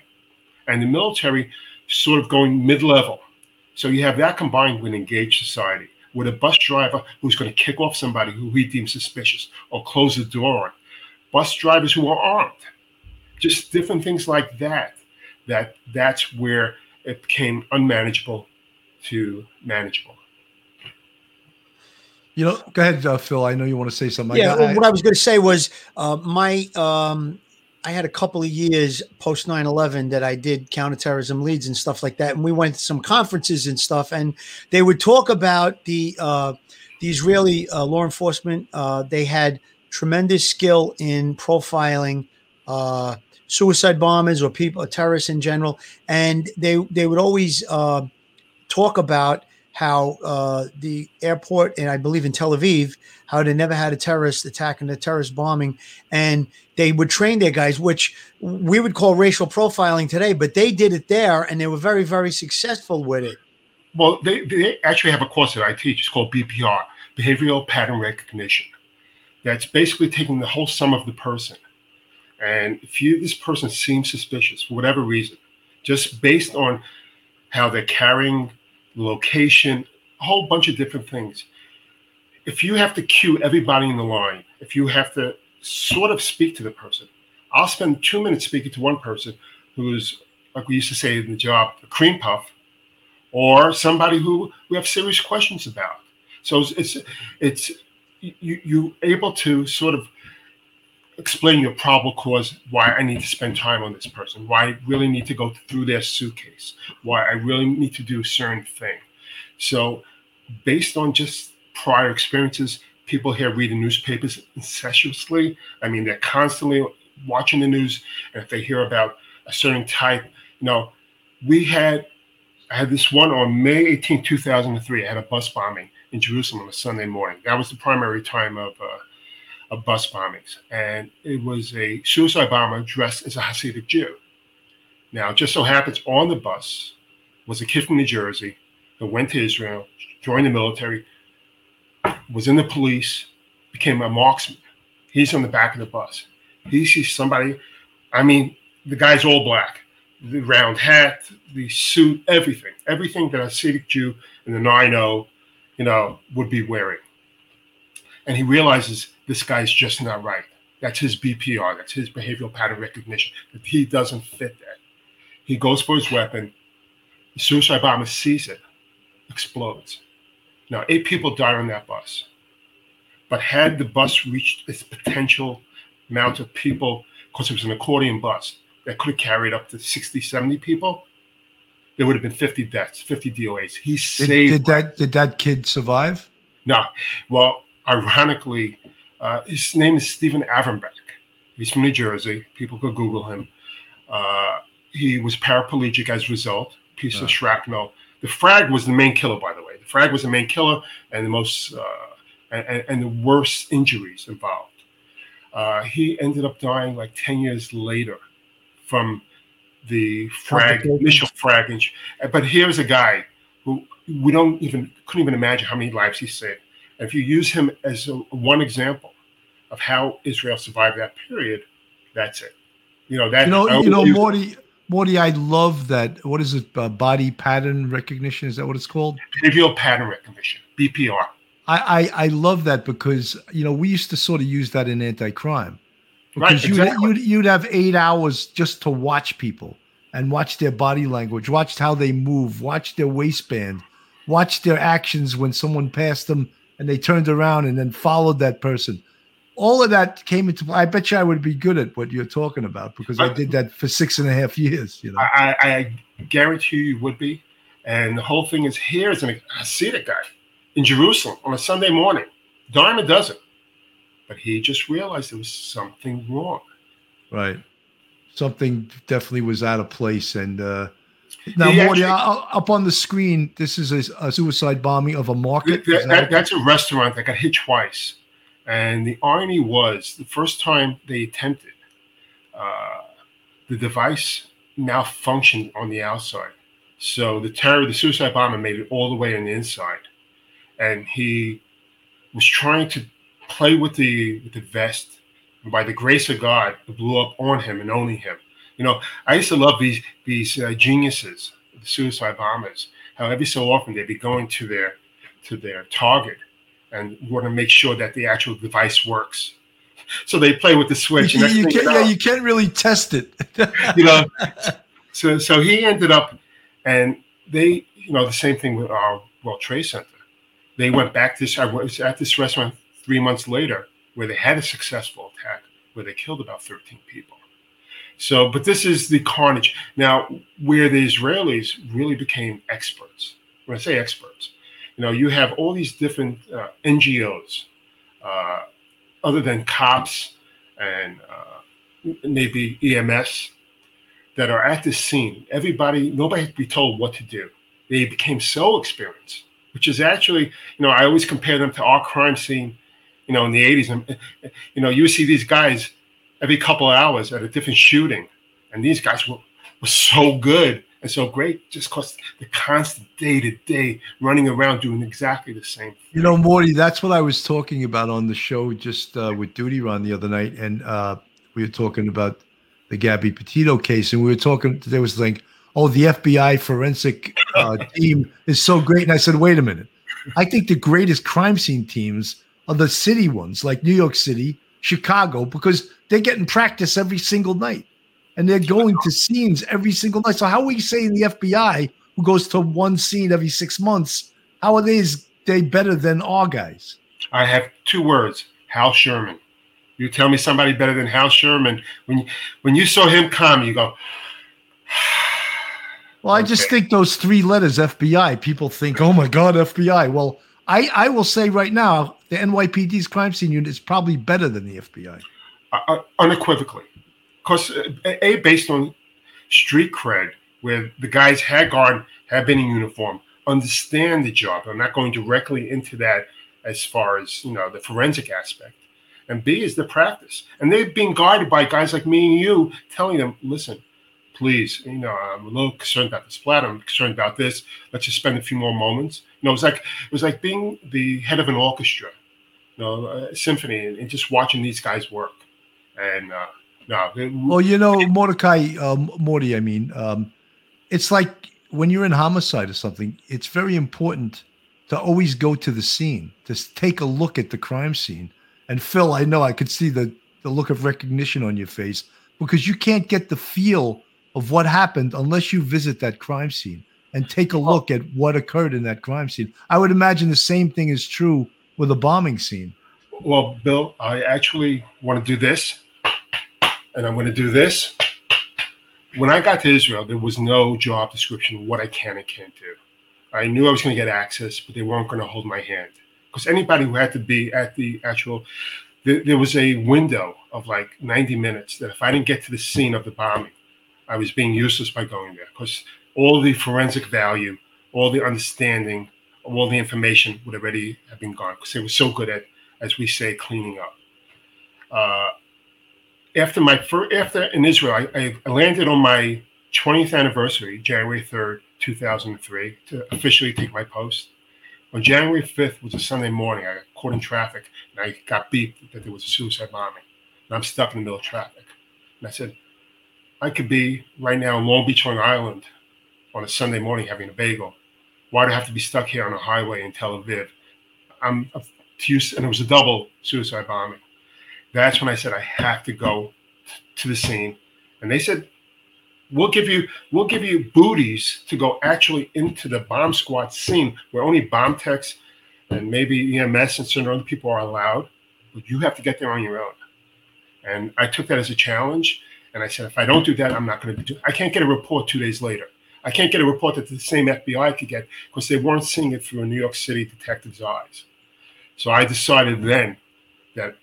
C: and the military sort of going mid-level. So you have that combined with engaged society, with a bus driver who's going to kick off somebody who he deems suspicious or close the door on. Bus drivers who are armed just different things like that. That that's where it became unmanageable to manageable.
A: You know, go ahead, uh, Phil. I know you want to say something.
B: Yeah,
A: I,
B: what I was going to say was uh, my um, I had a couple of years post 9-11 that I did counterterrorism leads and stuff like that. And we went to some conferences and stuff, and they would talk about the uh, the Israeli uh, law enforcement. Uh, they had tremendous skill in profiling uh, suicide bombers or people, or terrorists in general, and they they would always uh, talk about how uh, the airport and I believe in Tel Aviv, how they never had a terrorist attack and a terrorist bombing, and they would train their guys, which we would call racial profiling today, but they did it there, and they were very very successful with it.
C: Well, they, they actually have a course that I teach. It's called BPR, Behavioral Pattern Recognition. That's basically taking the whole sum of the person, and if you this person seems suspicious for whatever reason, just based on how they're carrying location, a whole bunch of different things. If you have to cue everybody in the line, if you have to sort of speak to the person, I'll spend two minutes speaking to one person who's, like we used to say in the job, a cream puff, or somebody who we have serious questions about. So it's it's, it's you you able to sort of explain your probable cause why I need to spend time on this person, why I really need to go through their suitcase, why I really need to do a certain thing. So, based on just prior experiences, people here read the newspapers incessantly. I mean, they're constantly watching the news, and if they hear about a certain type, you know, we had I had this one on May 18, 2003. I had a bus bombing in Jerusalem on a Sunday morning. That was the primary time of uh, of bus bombings, and it was a suicide bomber dressed as a Hasidic Jew. Now, just so happens on the bus was a kid from New Jersey that went to Israel, joined the military, was in the police, became a marksman. He's on the back of the bus. He sees somebody, I mean, the guy's all black, the round hat, the suit, everything, everything that a Hasidic Jew in the 9 you know, would be wearing. And he realizes this guy's just not right. That's his BPR. That's his behavioral pattern recognition. That he doesn't fit that. He goes for his weapon. The suicide bomber sees it, explodes. Now, eight people died on that bus. But had the bus reached its potential amount of people, because it was an accordion bus that could have carried up to 60, 70 people, there would have been 50 deaths, 50 DOAs. He saved.
A: Did, did that did that kid survive?
C: No. Well, ironically, uh, his name is Steven Averbach. He's from New Jersey. People could Google him. Uh, he was paraplegic as a result, piece of shrapnel. The frag was the main killer, by the way. The frag was the main killer and the most uh, and, and, the worst injuries involved. Uh, he ended up dying like 10 years later from the frag, initial frag injury. But here's a guy who we don't even couldn't even imagine how many lives he saved. If you use him as a, one example of how Israel survived that period, that's it. You know that.
A: You know, you know, Morty. Morty, I love that. What is it? Uh, body pattern recognition? Is that what it's called?
C: Behavioral pattern recognition, BPR.
A: I, I, I love that because you know we used to sort of use that in anti-crime because right, exactly. you'd, you'd you'd have eight hours just to watch people and watch their body language, watch how they move, watch their waistband, watch their actions when someone passed them and they turned around and then followed that person. All of that came into play. I bet you I would be good at what you're talking about because I did that for six and a half years. You know,
C: I, I guarantee you, you would be. And the whole thing is here's an Hasidic guy in Jerusalem on a Sunday morning, dime a dozen, but he just realized there was something wrong.
A: Right, something definitely was out of place, and uh, now, Morty, up on the screen, this is a, a suicide bombing of a market.
C: That, that, that's a restaurant that got hit twice. And the irony was the first time they attempted, uh, the device malfunctioned on the outside. So the terror, the suicide bomber made it all the way on the inside. And he was trying to play with the, with the vest. And by the grace of God, it blew up on him and only him. You know, I used to love these these uh, geniuses, the suicide bombers. How every so often they'd be going to their to their target and want to make sure that the actual device works. [LAUGHS] so they play with the switch.
A: You, you, can't, yeah, you can't really test it.
C: you know, [LAUGHS] so so he ended up, and they, you know, the same thing with our World Trade Center. They went back to this. I was at this restaurant three months later where they had a successful attack where they killed about 13 people. So, but this is the carnage. Now, where the Israelis really became experts, when I say experts, you know, you have all these different uh, NGOs, uh, other than cops and uh, maybe EMS, that are at the scene. Everybody, nobody had to be told what to do. They became so experienced, which is actually, you know, I always compare them to our crime scene, you know, in the 80s. And, you know, you see these guys every couple of hours at a different shooting. And these guys were, were so good and so great just because the constant day to day running around doing exactly the same thing.
A: You know, Morty, that's what I was talking about on the show just uh, with Duty Ron the other night. And uh, we were talking about the Gabby Petito case. And we were talking, there was like, oh, the FBI forensic uh, [LAUGHS] team is so great. And I said, wait a minute. I think the greatest crime scene teams are the city ones, like New York City, Chicago, because they're getting practice every single night and they're going to scenes every single night. So how are we saying the FBI, who goes to one scene every six months, how are they they better than our guys?
C: I have two words: Hal Sherman. You tell me somebody better than Hal Sherman. When you, when you saw him come, you go. [SIGHS]
A: Well, I just think those three letters FBI. People think, "Oh my God, FBI." Well, I I will say right now, the NYPD's crime scene unit is probably better than the FBI.
C: Uh, uh, unequivocally, because uh, a based on street cred, where the guys had gone, have been in uniform, understand the job. I'm not going directly into that as far as you know the forensic aspect. And B is the practice, and they've been guided by guys like me and you, telling them, "Listen, please, you know, I'm a little concerned about the splatter. I'm concerned about this. Let's just spend a few more moments." You know, it was like it was like being the head of an orchestra, you know, a symphony, and, and just watching these guys work. And uh, no,
A: they, well, you know, Mordecai, um, Morty. I mean, um, it's like when you're in homicide or something. It's very important to always go to the scene, to take a look at the crime scene. And Phil, I know I could see the the look of recognition on your face because you can't get the feel of what happened unless you visit that crime scene and take a oh. look at what occurred in that crime scene. I would imagine the same thing is true with a bombing scene.
C: Well, Bill, I actually want to do this and I'm going to do this. When I got to Israel, there was no job description what I can and can't do. I knew I was going to get access, but they weren't going to hold my hand because anybody who had to be at the actual, there, there was a window of like 90 minutes that if I didn't get to the scene of the bombing, I was being useless by going there because all the forensic value, all the understanding, all the information would already have been gone because they were so good at, as we say, cleaning up. Uh, after my first, after in Israel, I, I landed on my 20th anniversary, January 3rd, 2003, to officially take my post. On January 5th was a Sunday morning. I got caught in traffic and I got beeped that there was a suicide bombing. And I'm stuck in the middle of traffic. And I said, I could be right now in Long Beach, Long Island on a Sunday morning having a bagel. Why do I have to be stuck here on a highway in Tel Aviv? I'm to use, and it was a double suicide bombing that's when I said I have to go to the scene. And they said, "We'll give you we'll give you booties to go actually into the bomb squad scene where only bomb techs and maybe EMS and certain other people are allowed, but you have to get there on your own." And I took that as a challenge. And I said, if I don't do that, I'm not going to do. I can't get a report two days later. I can't get a report that the same FBI could get because they weren't seeing it through a New York City detective's eyes. So I decided then that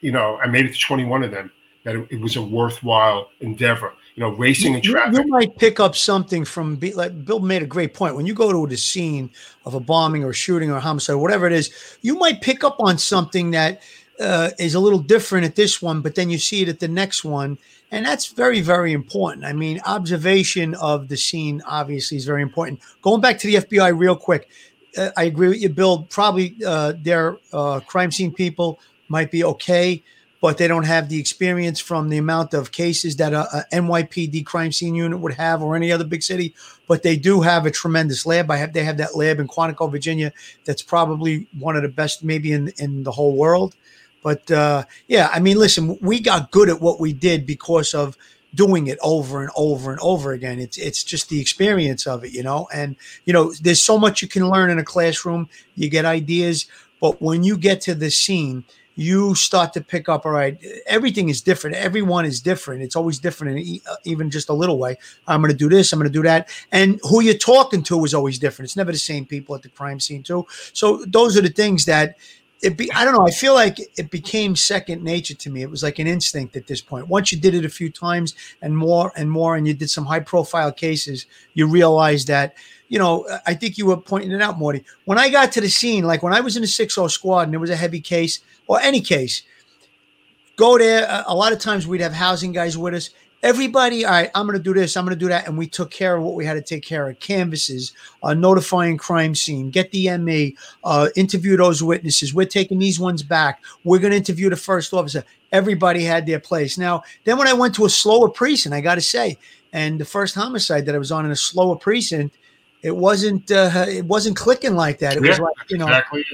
C: you know, I made it to 21 of them, that it, it was a worthwhile endeavor. You know, racing and traffic.
B: You, you might pick up something from, like Bill made a great point. When you go to the scene of a bombing or shooting or homicide, or whatever it is, you might pick up on something that uh, is a little different at this one, but then you see it at the next one. And that's very, very important. I mean, observation of the scene obviously is very important. Going back to the FBI real quick, uh, I agree with you, Bill. Probably uh, their uh, crime scene people might be okay, but they don't have the experience from the amount of cases that a, a, NYPD crime scene unit would have or any other big city. But they do have a tremendous lab. I have they have that lab in Quantico, Virginia. That's probably one of the best, maybe in in the whole world. But uh, yeah, I mean, listen, we got good at what we did because of doing it over and over and over again. It's it's just the experience of it, you know. And you know, there's so much you can learn in a classroom. You get ideas, but when you get to the scene, you start to pick up. All right, everything is different. Everyone is different. It's always different, in uh, even just a little way. I'm going to do this. I'm going to do that. And who you're talking to is always different. It's never the same people at the crime scene too. So those are the things that it be I don't know. I feel like it became second nature to me. It was like an instinct at this point. Once you did it a few times and more and more, and you did some high profile cases, you realize that, you know, I think you were pointing it out, Morty. When I got to the scene, like when I was in the 6 squad and there was a heavy case or any case, go there. A lot of times we'd have housing guys with us everybody, all right, I'm going to do this, I'm going to do that. And we took care of what we had to take care of canvases, uh, notifying crime scene, get the ME, uh, interview those witnesses. We're taking these ones back. We're going to interview the first officer. Everybody had their place. Now, then when I went to a slower precinct, I got to say, and the first homicide that I was on in a slower precinct, it wasn't uh, it wasn't clicking like that. It
C: Yeah,
B: was like you know,
C: exactly.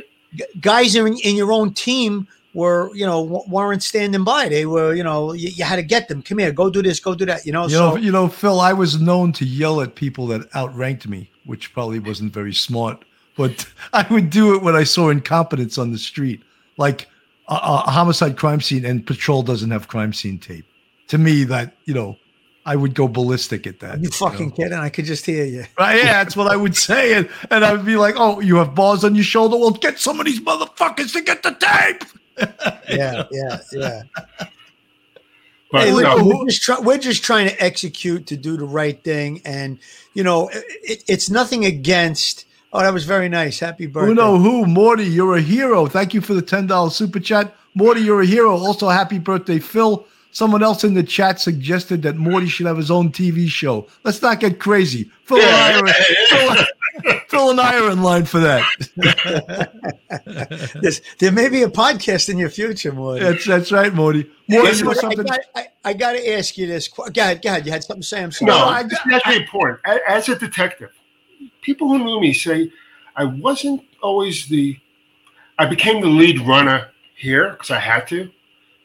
B: guys in, in your own team were you know weren't standing by. They were you know you, you had to get them. Come here, go do this, go do that. You know,
A: You
B: so
A: know, you know, Phil, I was known to yell at people that outranked me, which probably wasn't very smart. But [LAUGHS] I would do it when I saw incompetence on the street, like a, a homicide crime scene, and patrol doesn't have crime scene tape. To me, that you know, I would go ballistic at that.
B: you fucking
A: know?
B: kidding? I could just hear you. [LAUGHS]
A: Right, yeah, that's what I would say, and and I would be like, "Oh, you have bars on your shoulder? Well, get some of these motherfuckers to get the tape." [LAUGHS]
B: Yeah, [LAUGHS] yeah, yeah.
C: But
B: Hey,
C: no,
B: look, we're, just try, we're just trying to execute to do the right thing, and you know, it, it's nothing against. Oh, that was very nice. Happy birthday.
A: Who know who? Morty, you're a hero. Thank you for the ten dollars super chat. Morty, you're a hero. Also, happy birthday, Phil. Someone else in the chat suggested that Morty should have his own TV show. Let's not get crazy. Phil, and, I are, [LAUGHS] Phil, Phil and I are in line for that. [LAUGHS]
B: There's, there may be a podcast in your future, Morty.
A: That's that's right, Morty. Morty,
B: Hey,
A: you know
B: I,
A: something?
B: got, I, I got to ask you this. God, God. You had something to say. I'm sorry.
C: no,
A: I-
C: this is actually important. As a detective, people who knew me say I wasn't always the. I became the lead runner here because I had to,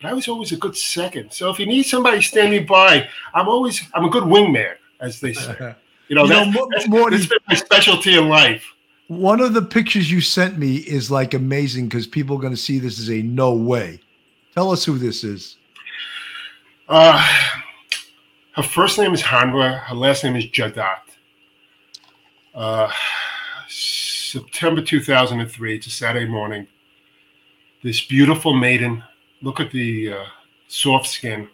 C: but I was always a good second. So if you need somebody standing by, I'm always I'm a good wingman, as they say. [LAUGHS] You know,
A: You know,
C: that's,
A: Mo-
C: that's,
A: Morty-
C: that's been my specialty in life.
A: One of the pictures you sent me is like amazing because people are going to see this as a no way. Tell us who this is.
C: Uh, her first name is Hanadi. Her last name is Jaradat. Uh, September 2003. It's a Saturday morning. This beautiful maiden, look at the uh, soft skin,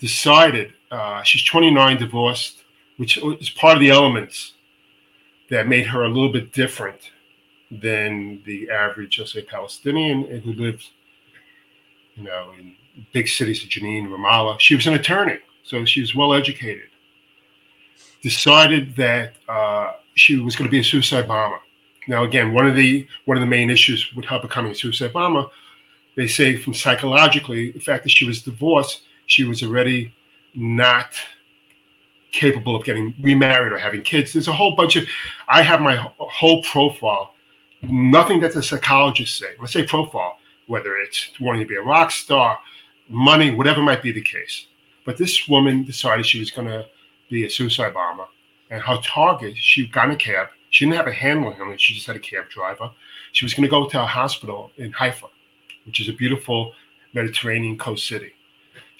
C: decided uh, she's 29, divorced, which is part of the elements that made her a little bit different than the average, let's say, Palestinian who lived, you know, in big cities of Jenin, Ramallah. She was an attorney, so she was well educated. Decided that uh, she was going to be a suicide bomber. Now, again, one of the one of the main issues with her becoming a suicide bomber, they say from psychologically, the fact that she was divorced, she was already not capable of getting remarried or having kids. There's a whole bunch of. I have my whole profile. Nothing that the psychologists say. Let's say profile, whether it's wanting to be a rock star, money, whatever might be the case. But this woman decided she was going to be a suicide bomber, and her target, she got in a cab. She didn't have a handler on it. She just had a cab driver. She was going to go to a hospital in Haifa, which is a beautiful Mediterranean coast city.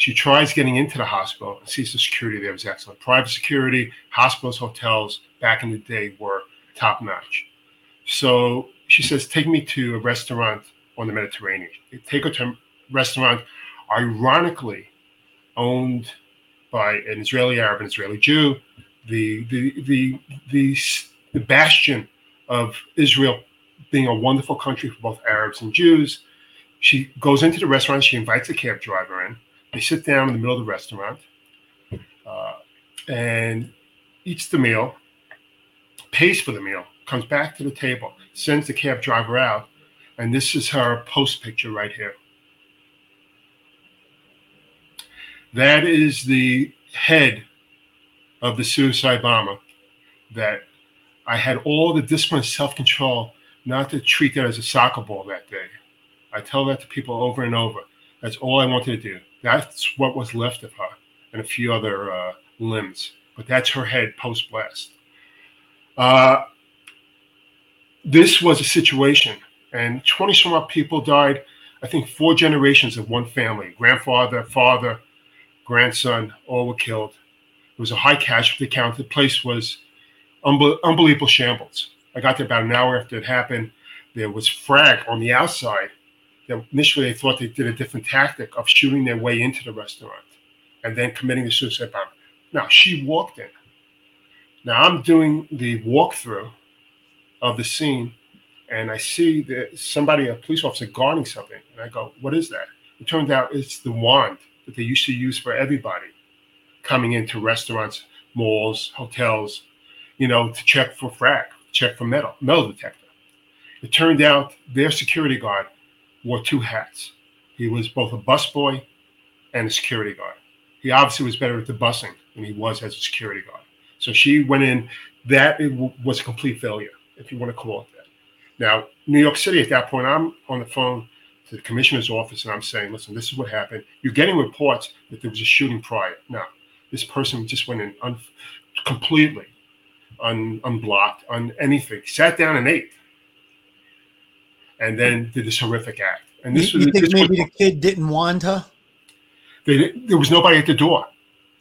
C: She tries getting into the hospital and sees the security there was excellent. Private security, hospitals, hotels back in the day were top notch. So she says, Take me to a restaurant on the Mediterranean. They take her to a restaurant, ironically owned by an Israeli Arab and Israeli Jew, the, the, the, the, the bastion of Israel being a wonderful country for both Arabs and Jews. She goes into the restaurant, she invites a cab driver in. They sit down in the middle of the restaurant uh, and eats the meal, pays for the meal, comes back to the table, sends the cab driver out, and this is her post picture right here. That is the head of the suicide bomber that I had all the discipline and self control not to treat that as a soccer ball that day. I tell that to people over and over. That's all I wanted to do. That's what was left of her and a few other uh, limbs. But that's her head post blast. Uh, this was a situation, and 20 some odd people died. I think four generations of one family grandfather, father, grandson, all were killed. It was a high casualty count. The place was unbelievable shambles. I got there about an hour after it happened. There was frag on the outside. That initially, they thought they did a different tactic of shooting their way into the restaurant and then committing the suicide bomb. Now, she walked in. Now, I'm doing the walkthrough of the scene, and I see that somebody, a police officer, guarding something. And I go, What is that? It turned out it's the wand that they used to use for everybody coming into restaurants, malls, hotels, you know, to check for frag, check for metal, metal detector. It turned out their security guard wore two hats. He was both a busboy and a security guard. He obviously was better at the busing than he was as a security guard. So she went in. That was a complete failure, if you want to call it that. Now, New York City, at that point, I'm on the phone to the commissioner's office and I'm saying, listen, this is what happened. You're getting reports that there was a shooting prior. Now, this person just went in un- completely un- unblocked, on anything, sat down and ate, and then did this horrific act. And this
B: you,
C: was
B: you think maybe
C: was,
B: the kid didn't want her?
C: they, there was nobody at the door.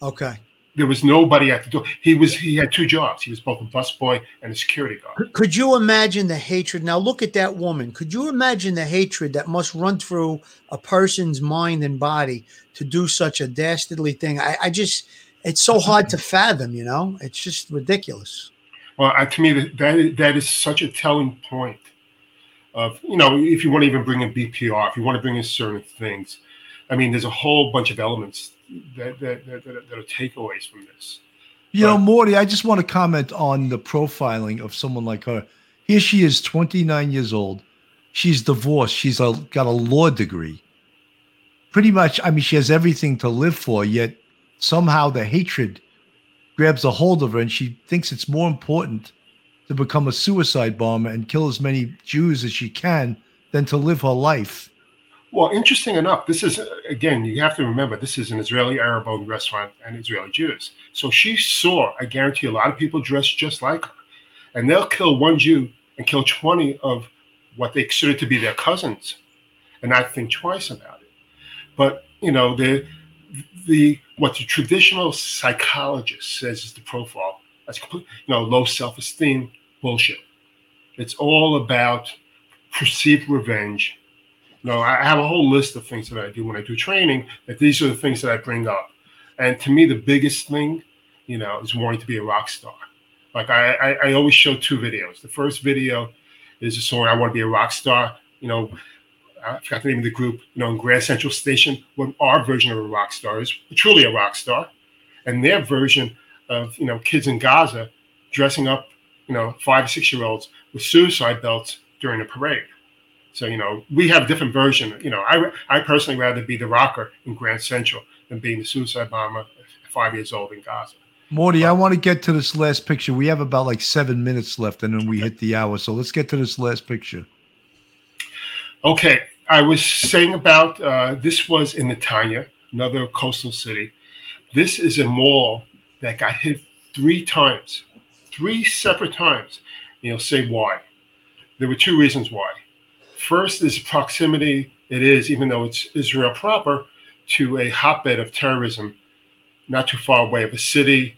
B: Okay.
C: There was nobody at the door. He was he had two jobs. He was both a busboy and a security guard.
B: Could you imagine the hatred? Now look at that woman. Could you imagine the hatred that must run through a person's mind and body to do such a dastardly thing? I, I just it's so hard to fathom, you know? It's just ridiculous.
C: Well, uh, to me, that, that is such a telling point of you know if you want to even bring in BPR, if you want to bring in certain things, I mean, there's a whole bunch of elements that that, that, that are takeaways from this.
A: You but, know, Morty, I just want to comment on the profiling of someone like her. Here she is, 29 years old. She's divorced. She's a, got a law degree. Pretty much, I mean, she has everything to live for, yet somehow the hatred grabs a hold of her and she thinks it's more important to become a suicide bomber and kill as many Jews as she can than to live her life.
C: Well, interesting enough, this is again, you have to remember this is an Israeli Arab owned restaurant and Israeli Jews. So she saw, I guarantee, a lot of people dressed just like her. And they'll kill one Jew and kill 20 of what they consider to be their cousins and not think twice about it. But, you know, the, the what the traditional psychologist says is the profile. That's complete, you know, low self-esteem bullshit. It's all about perceived revenge no, I have a whole list of things that I do when I do training. That these are the things that I bring up, and to me, the biggest thing, you know, is wanting to be a rock star. Like I, I, I always show two videos. The first video is a song "I Want to Be a Rock Star." You know, I forgot the name of the group. You know, in Grand Central Station, what our version of a rock star is truly a rock star, and their version of you know kids in Gaza dressing up, you know, five or six year olds with suicide belts during a parade. So you know, we have a different version. You know, I I personally rather be the rocker in Grand Central than being the suicide bomber five years old in Gaza.
A: Morty, I want to get to this last picture. We have about like seven minutes left, and then we hit the hour. So let's get to this last picture.
C: Okay, I was saying about uh, this was in Netanya, another coastal city. This is a mall that got hit three times, three separate times. And you'll say why. There were two reasons why. First is proximity, it is, even though it's Israel proper, to a hotbed of terrorism not too far away of a city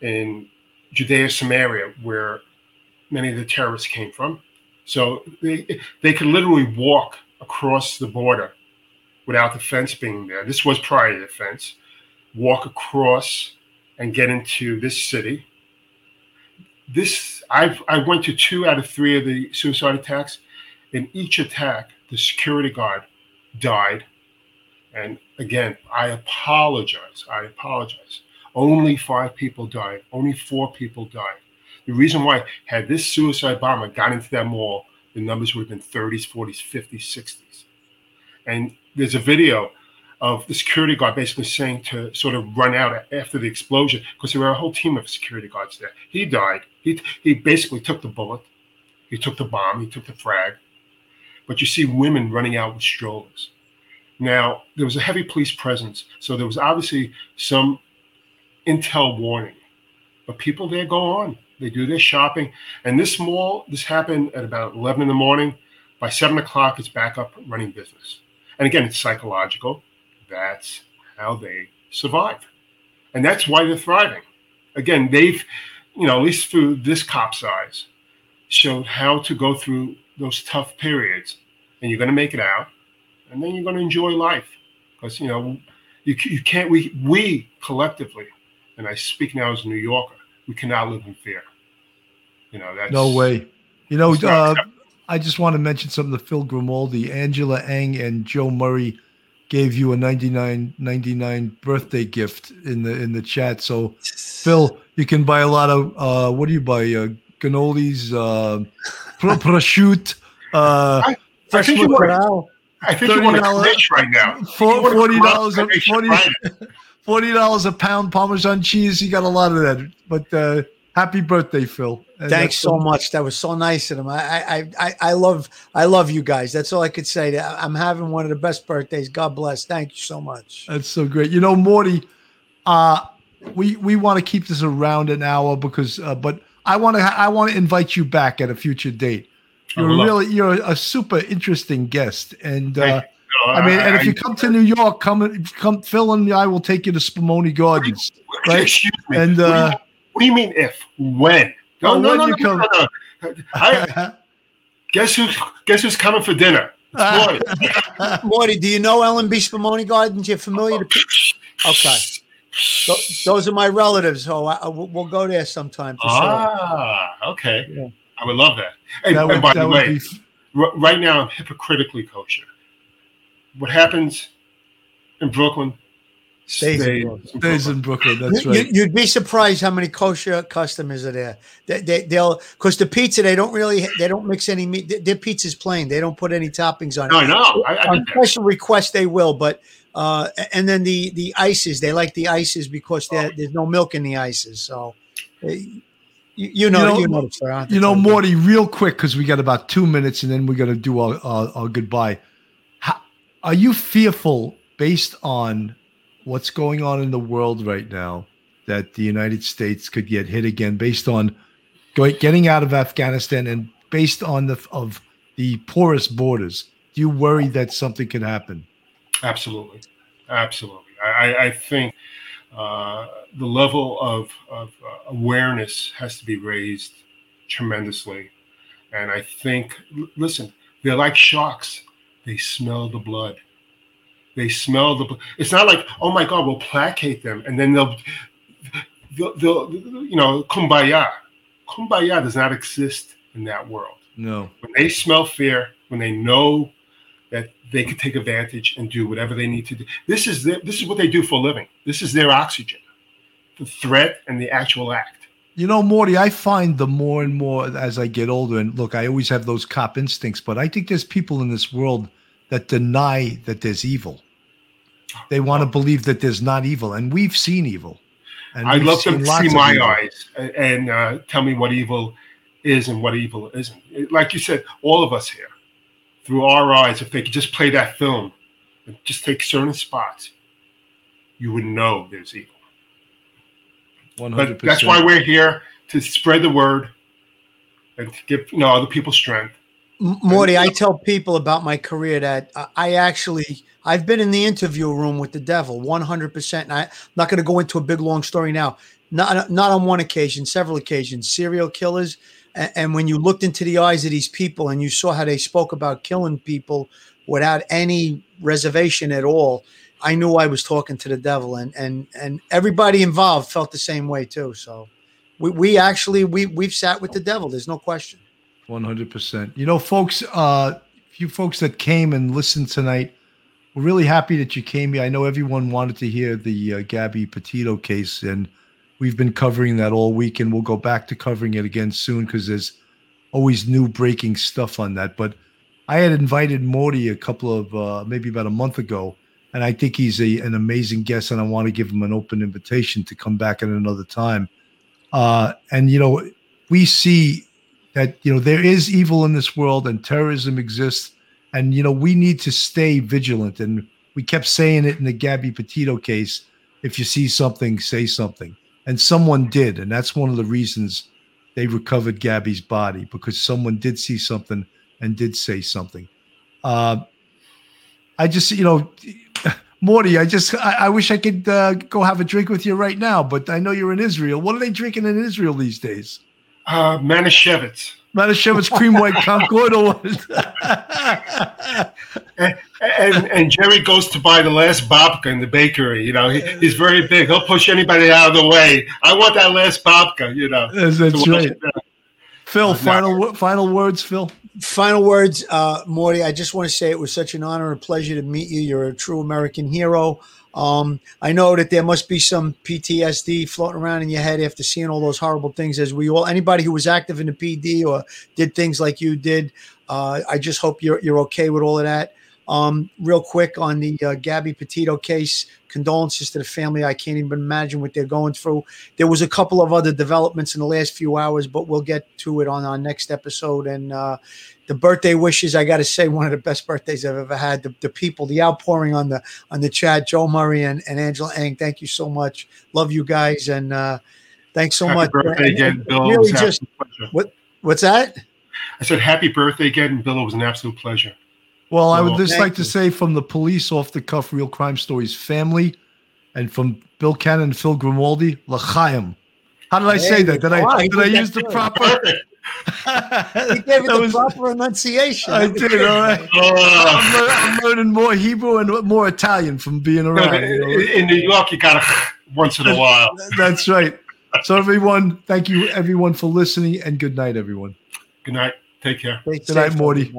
C: in Judea, Samaria, where many of the terrorists came from. So they, they could literally walk across the border without the fence being there. This was prior to the fence. Walk across and get into this city. This i I went to two out of three of the suicide attacks. In each attack, the security guard died. And again, I apologize. I apologize. Only five people died. Only four people died. The reason why, had this suicide bomber got into that mall, the numbers would have been 30s, 40s, 50s, 60s. And there's a video of the security guard basically saying to sort of run out after the explosion because there were a whole team of security guards there. He died. He, he basically took the bullet, he took the bomb, he took the frag, but you see women running out with strollers. Now, there was a heavy police presence, so there was obviously some intel warning. But people there go on. They do their shopping. And this mall, this happened at about 11 in the morning. By 7 o'clock, it's back up running business. And again, it's psychological. That's how they survive. And that's why they're thriving. Again, they've, you know, at least through this cop's eyes, showed how to go through those tough periods. And you're going to make it out. And then you're going to enjoy life. Because, you know, you, you can't, we, we collectively, and I speak now as a New Yorker, we cannot live in fear. You know, that's
A: no way. You know, uh, I just want to mention something to Phil Grimaldi, Angela Eng, and Joe Murray gave you a 99 99 birthday gift in the in the chat. So, Phil, you can buy a lot of uh, what do you buy? Uh, cannolis, uh, prosciutto. Uh,
C: I, I think you want, I think you want to rich right now.
A: Forty dollars. [LAUGHS] Forty dollars a pound Parmesan cheese. You got a lot of that. But uh, happy birthday, Phil!
B: And Thanks so much. That was so nice of him. I, I, I, I love, I love you guys. That's all I could say. I'm having one of the best birthdays. God bless. Thank you so much.
A: That's so great. You know, Morty, uh, we we want to keep this around an hour because, uh, but I want to I want to invite you back at a future date. You're really you're a super interesting guest, and uh, I mean, and if you come to New York, come come Phil and I will take you to Spumoni Gardens, right?
C: Excuse me. And uh, what do you mean if when? No, no, no, no, no, no, no. I, [LAUGHS] guess who's guess who's coming for dinner? Morty. [LAUGHS]
B: Morty, do you know L&B Spumoni Gardens? You're familiar? To okay. So, those are my relatives. So I, we'll go there sometime. For
C: ah, sure. okay. Yeah. I would love that. Hey, that would, and by the way, be... right now I'm hypocritically kosher. What happens in Brooklyn
A: stays, stays, in, Brooklyn. stays in Brooklyn. That's right.
B: You, would be surprised how many kosher customers are there. They, they, they'll because the pizza they don't really they don't mix any meat. Their pizza's plain. They don't put any toppings on
C: it. No, I know. I, I
B: on special request they will, but uh, and then the the ices they like the ices because oh. there's no milk in the ices. So. You, you know, you know, you know,
A: you know Morty, real quick because we got about two minutes, and then we're gonna do our, our, our goodbye. How, are you fearful based on what's going on in the world right now that the United States could get hit again based on getting out of Afghanistan and based on the of the porous borders? Do you worry that something could happen?
C: Absolutely, absolutely. I, I think uh, the level of, of uh, awareness has to be raised tremendously, and I think, listen, they're like sharks. They smell the blood they smell the. It's not like oh my god, we'll placate them and then they'll, they'll, they'll you know, kumbaya. Kumbaya does not exist in that world.
A: No.
C: When they smell fear, when they know that they can take advantage and do whatever they need to do. This is the, this is what they do for a living. This is their oxygen, the threat and the actual act.
A: You know, Morty, I find the more and more as I get older, and look, I always have those cop instincts, but I think there's people in this world that deny that there's evil. They want to believe that there's not evil, and we've seen evil.
C: And I'd love to see my eyes and uh, tell me what evil is and what evil isn't. Like you said, all of us here, through our eyes, if they could just play that film and just take certain spots, you would know there's evil. 100%. But that's why we're here to spread the word and to give you know other people strength
B: Morty, I tell people about my career that uh, I actually I've been in the interview room with the devil 100%. And I'm not going to go into a big long story now. Not uh, not on one occasion, several occasions, serial killers and, and when you looked into the eyes of these people and you saw how they spoke about killing people without any reservation at all, I knew I was talking to the devil and and and everybody involved felt the same way too. So we we actually we we've sat with the devil, there's no question.
A: 100%. You know, folks, uh, you folks that came and listened tonight, we're really happy that you came here. I know everyone wanted to hear the uh, Gabby Petito case, and we've been covering that all week, and we'll go back to covering it again soon because there's always new breaking stuff on that. But I had invited Morty a couple of, uh, maybe about a month ago, and I think he's a, an amazing guest, and I want to give him an open invitation to come back at another time. Uh, and, you know, we see that you know there is evil in this world and terrorism exists And you know, we need to stay vigilant. And we kept saying it in the Gabby Petito case. If you see something, say something. And someone did, and that's one of the reasons they recovered Gabby's body because someone did see something and did say something. Uh, I just, you know, [LAUGHS] Morty, I just, I, I wish I could uh, go have a drink with you right now, but I know you're in Israel. What are they drinking in Israel these days?
C: Uh, Manischewitz.
A: Manischewitz cream white [LAUGHS] Concord or
C: and, and, and Jerry goes to buy the last babka in the bakery. You know, he, he's very big. He'll push anybody out of the way. I want that last babka. You know,
A: that's, that's right. Phil, uh, final no. final words, Phil.
B: Final words, uh, Morty. I just want to say it was such an honor and pleasure to meet you. You're a true American hero. Um, I know that there must be some PTSD floating around in your head after seeing all those horrible things. As we all, anybody who was active in the PD or did things like you did, uh, I just hope you're you're okay with all of that. Um, real quick on the uh, Gabby Petito case, condolences to the family. I can't even imagine what they're going through. There was a couple of other developments in the last few hours, but we'll get to it on our next episode. And uh, the birthday wishes, I got to say, one of the best birthdays I've ever had. The, the, people, the outpouring on the on the chat, Joe Murray and, and Angela Eng. Thank you so much. Love you guys, and uh, thanks so
C: Happy
B: much.
C: Birthday
B: and,
C: again, Bill.
B: Really just what what's that?
C: I said happy birthday again, Bill. It was an absolute pleasure.
A: Well, I would just like you. to say from the police off the cuff real crime stories family and from Bill Cannon and Phil Grimaldi, L'chaim. How did I hey, say that? Did I did I use the proper [LAUGHS]
B: he gave it the was, proper enunciation.
A: I did, all right. I'm, I'm, learning more Hebrew and more Italian from being around.
C: You know? In New York, you got to [LAUGHS] once in a while. [LAUGHS]
A: That's right. So, everyone, thank you, everyone, for listening, and good night, everyone.
C: Good night. Take care.
A: Good night, Morty.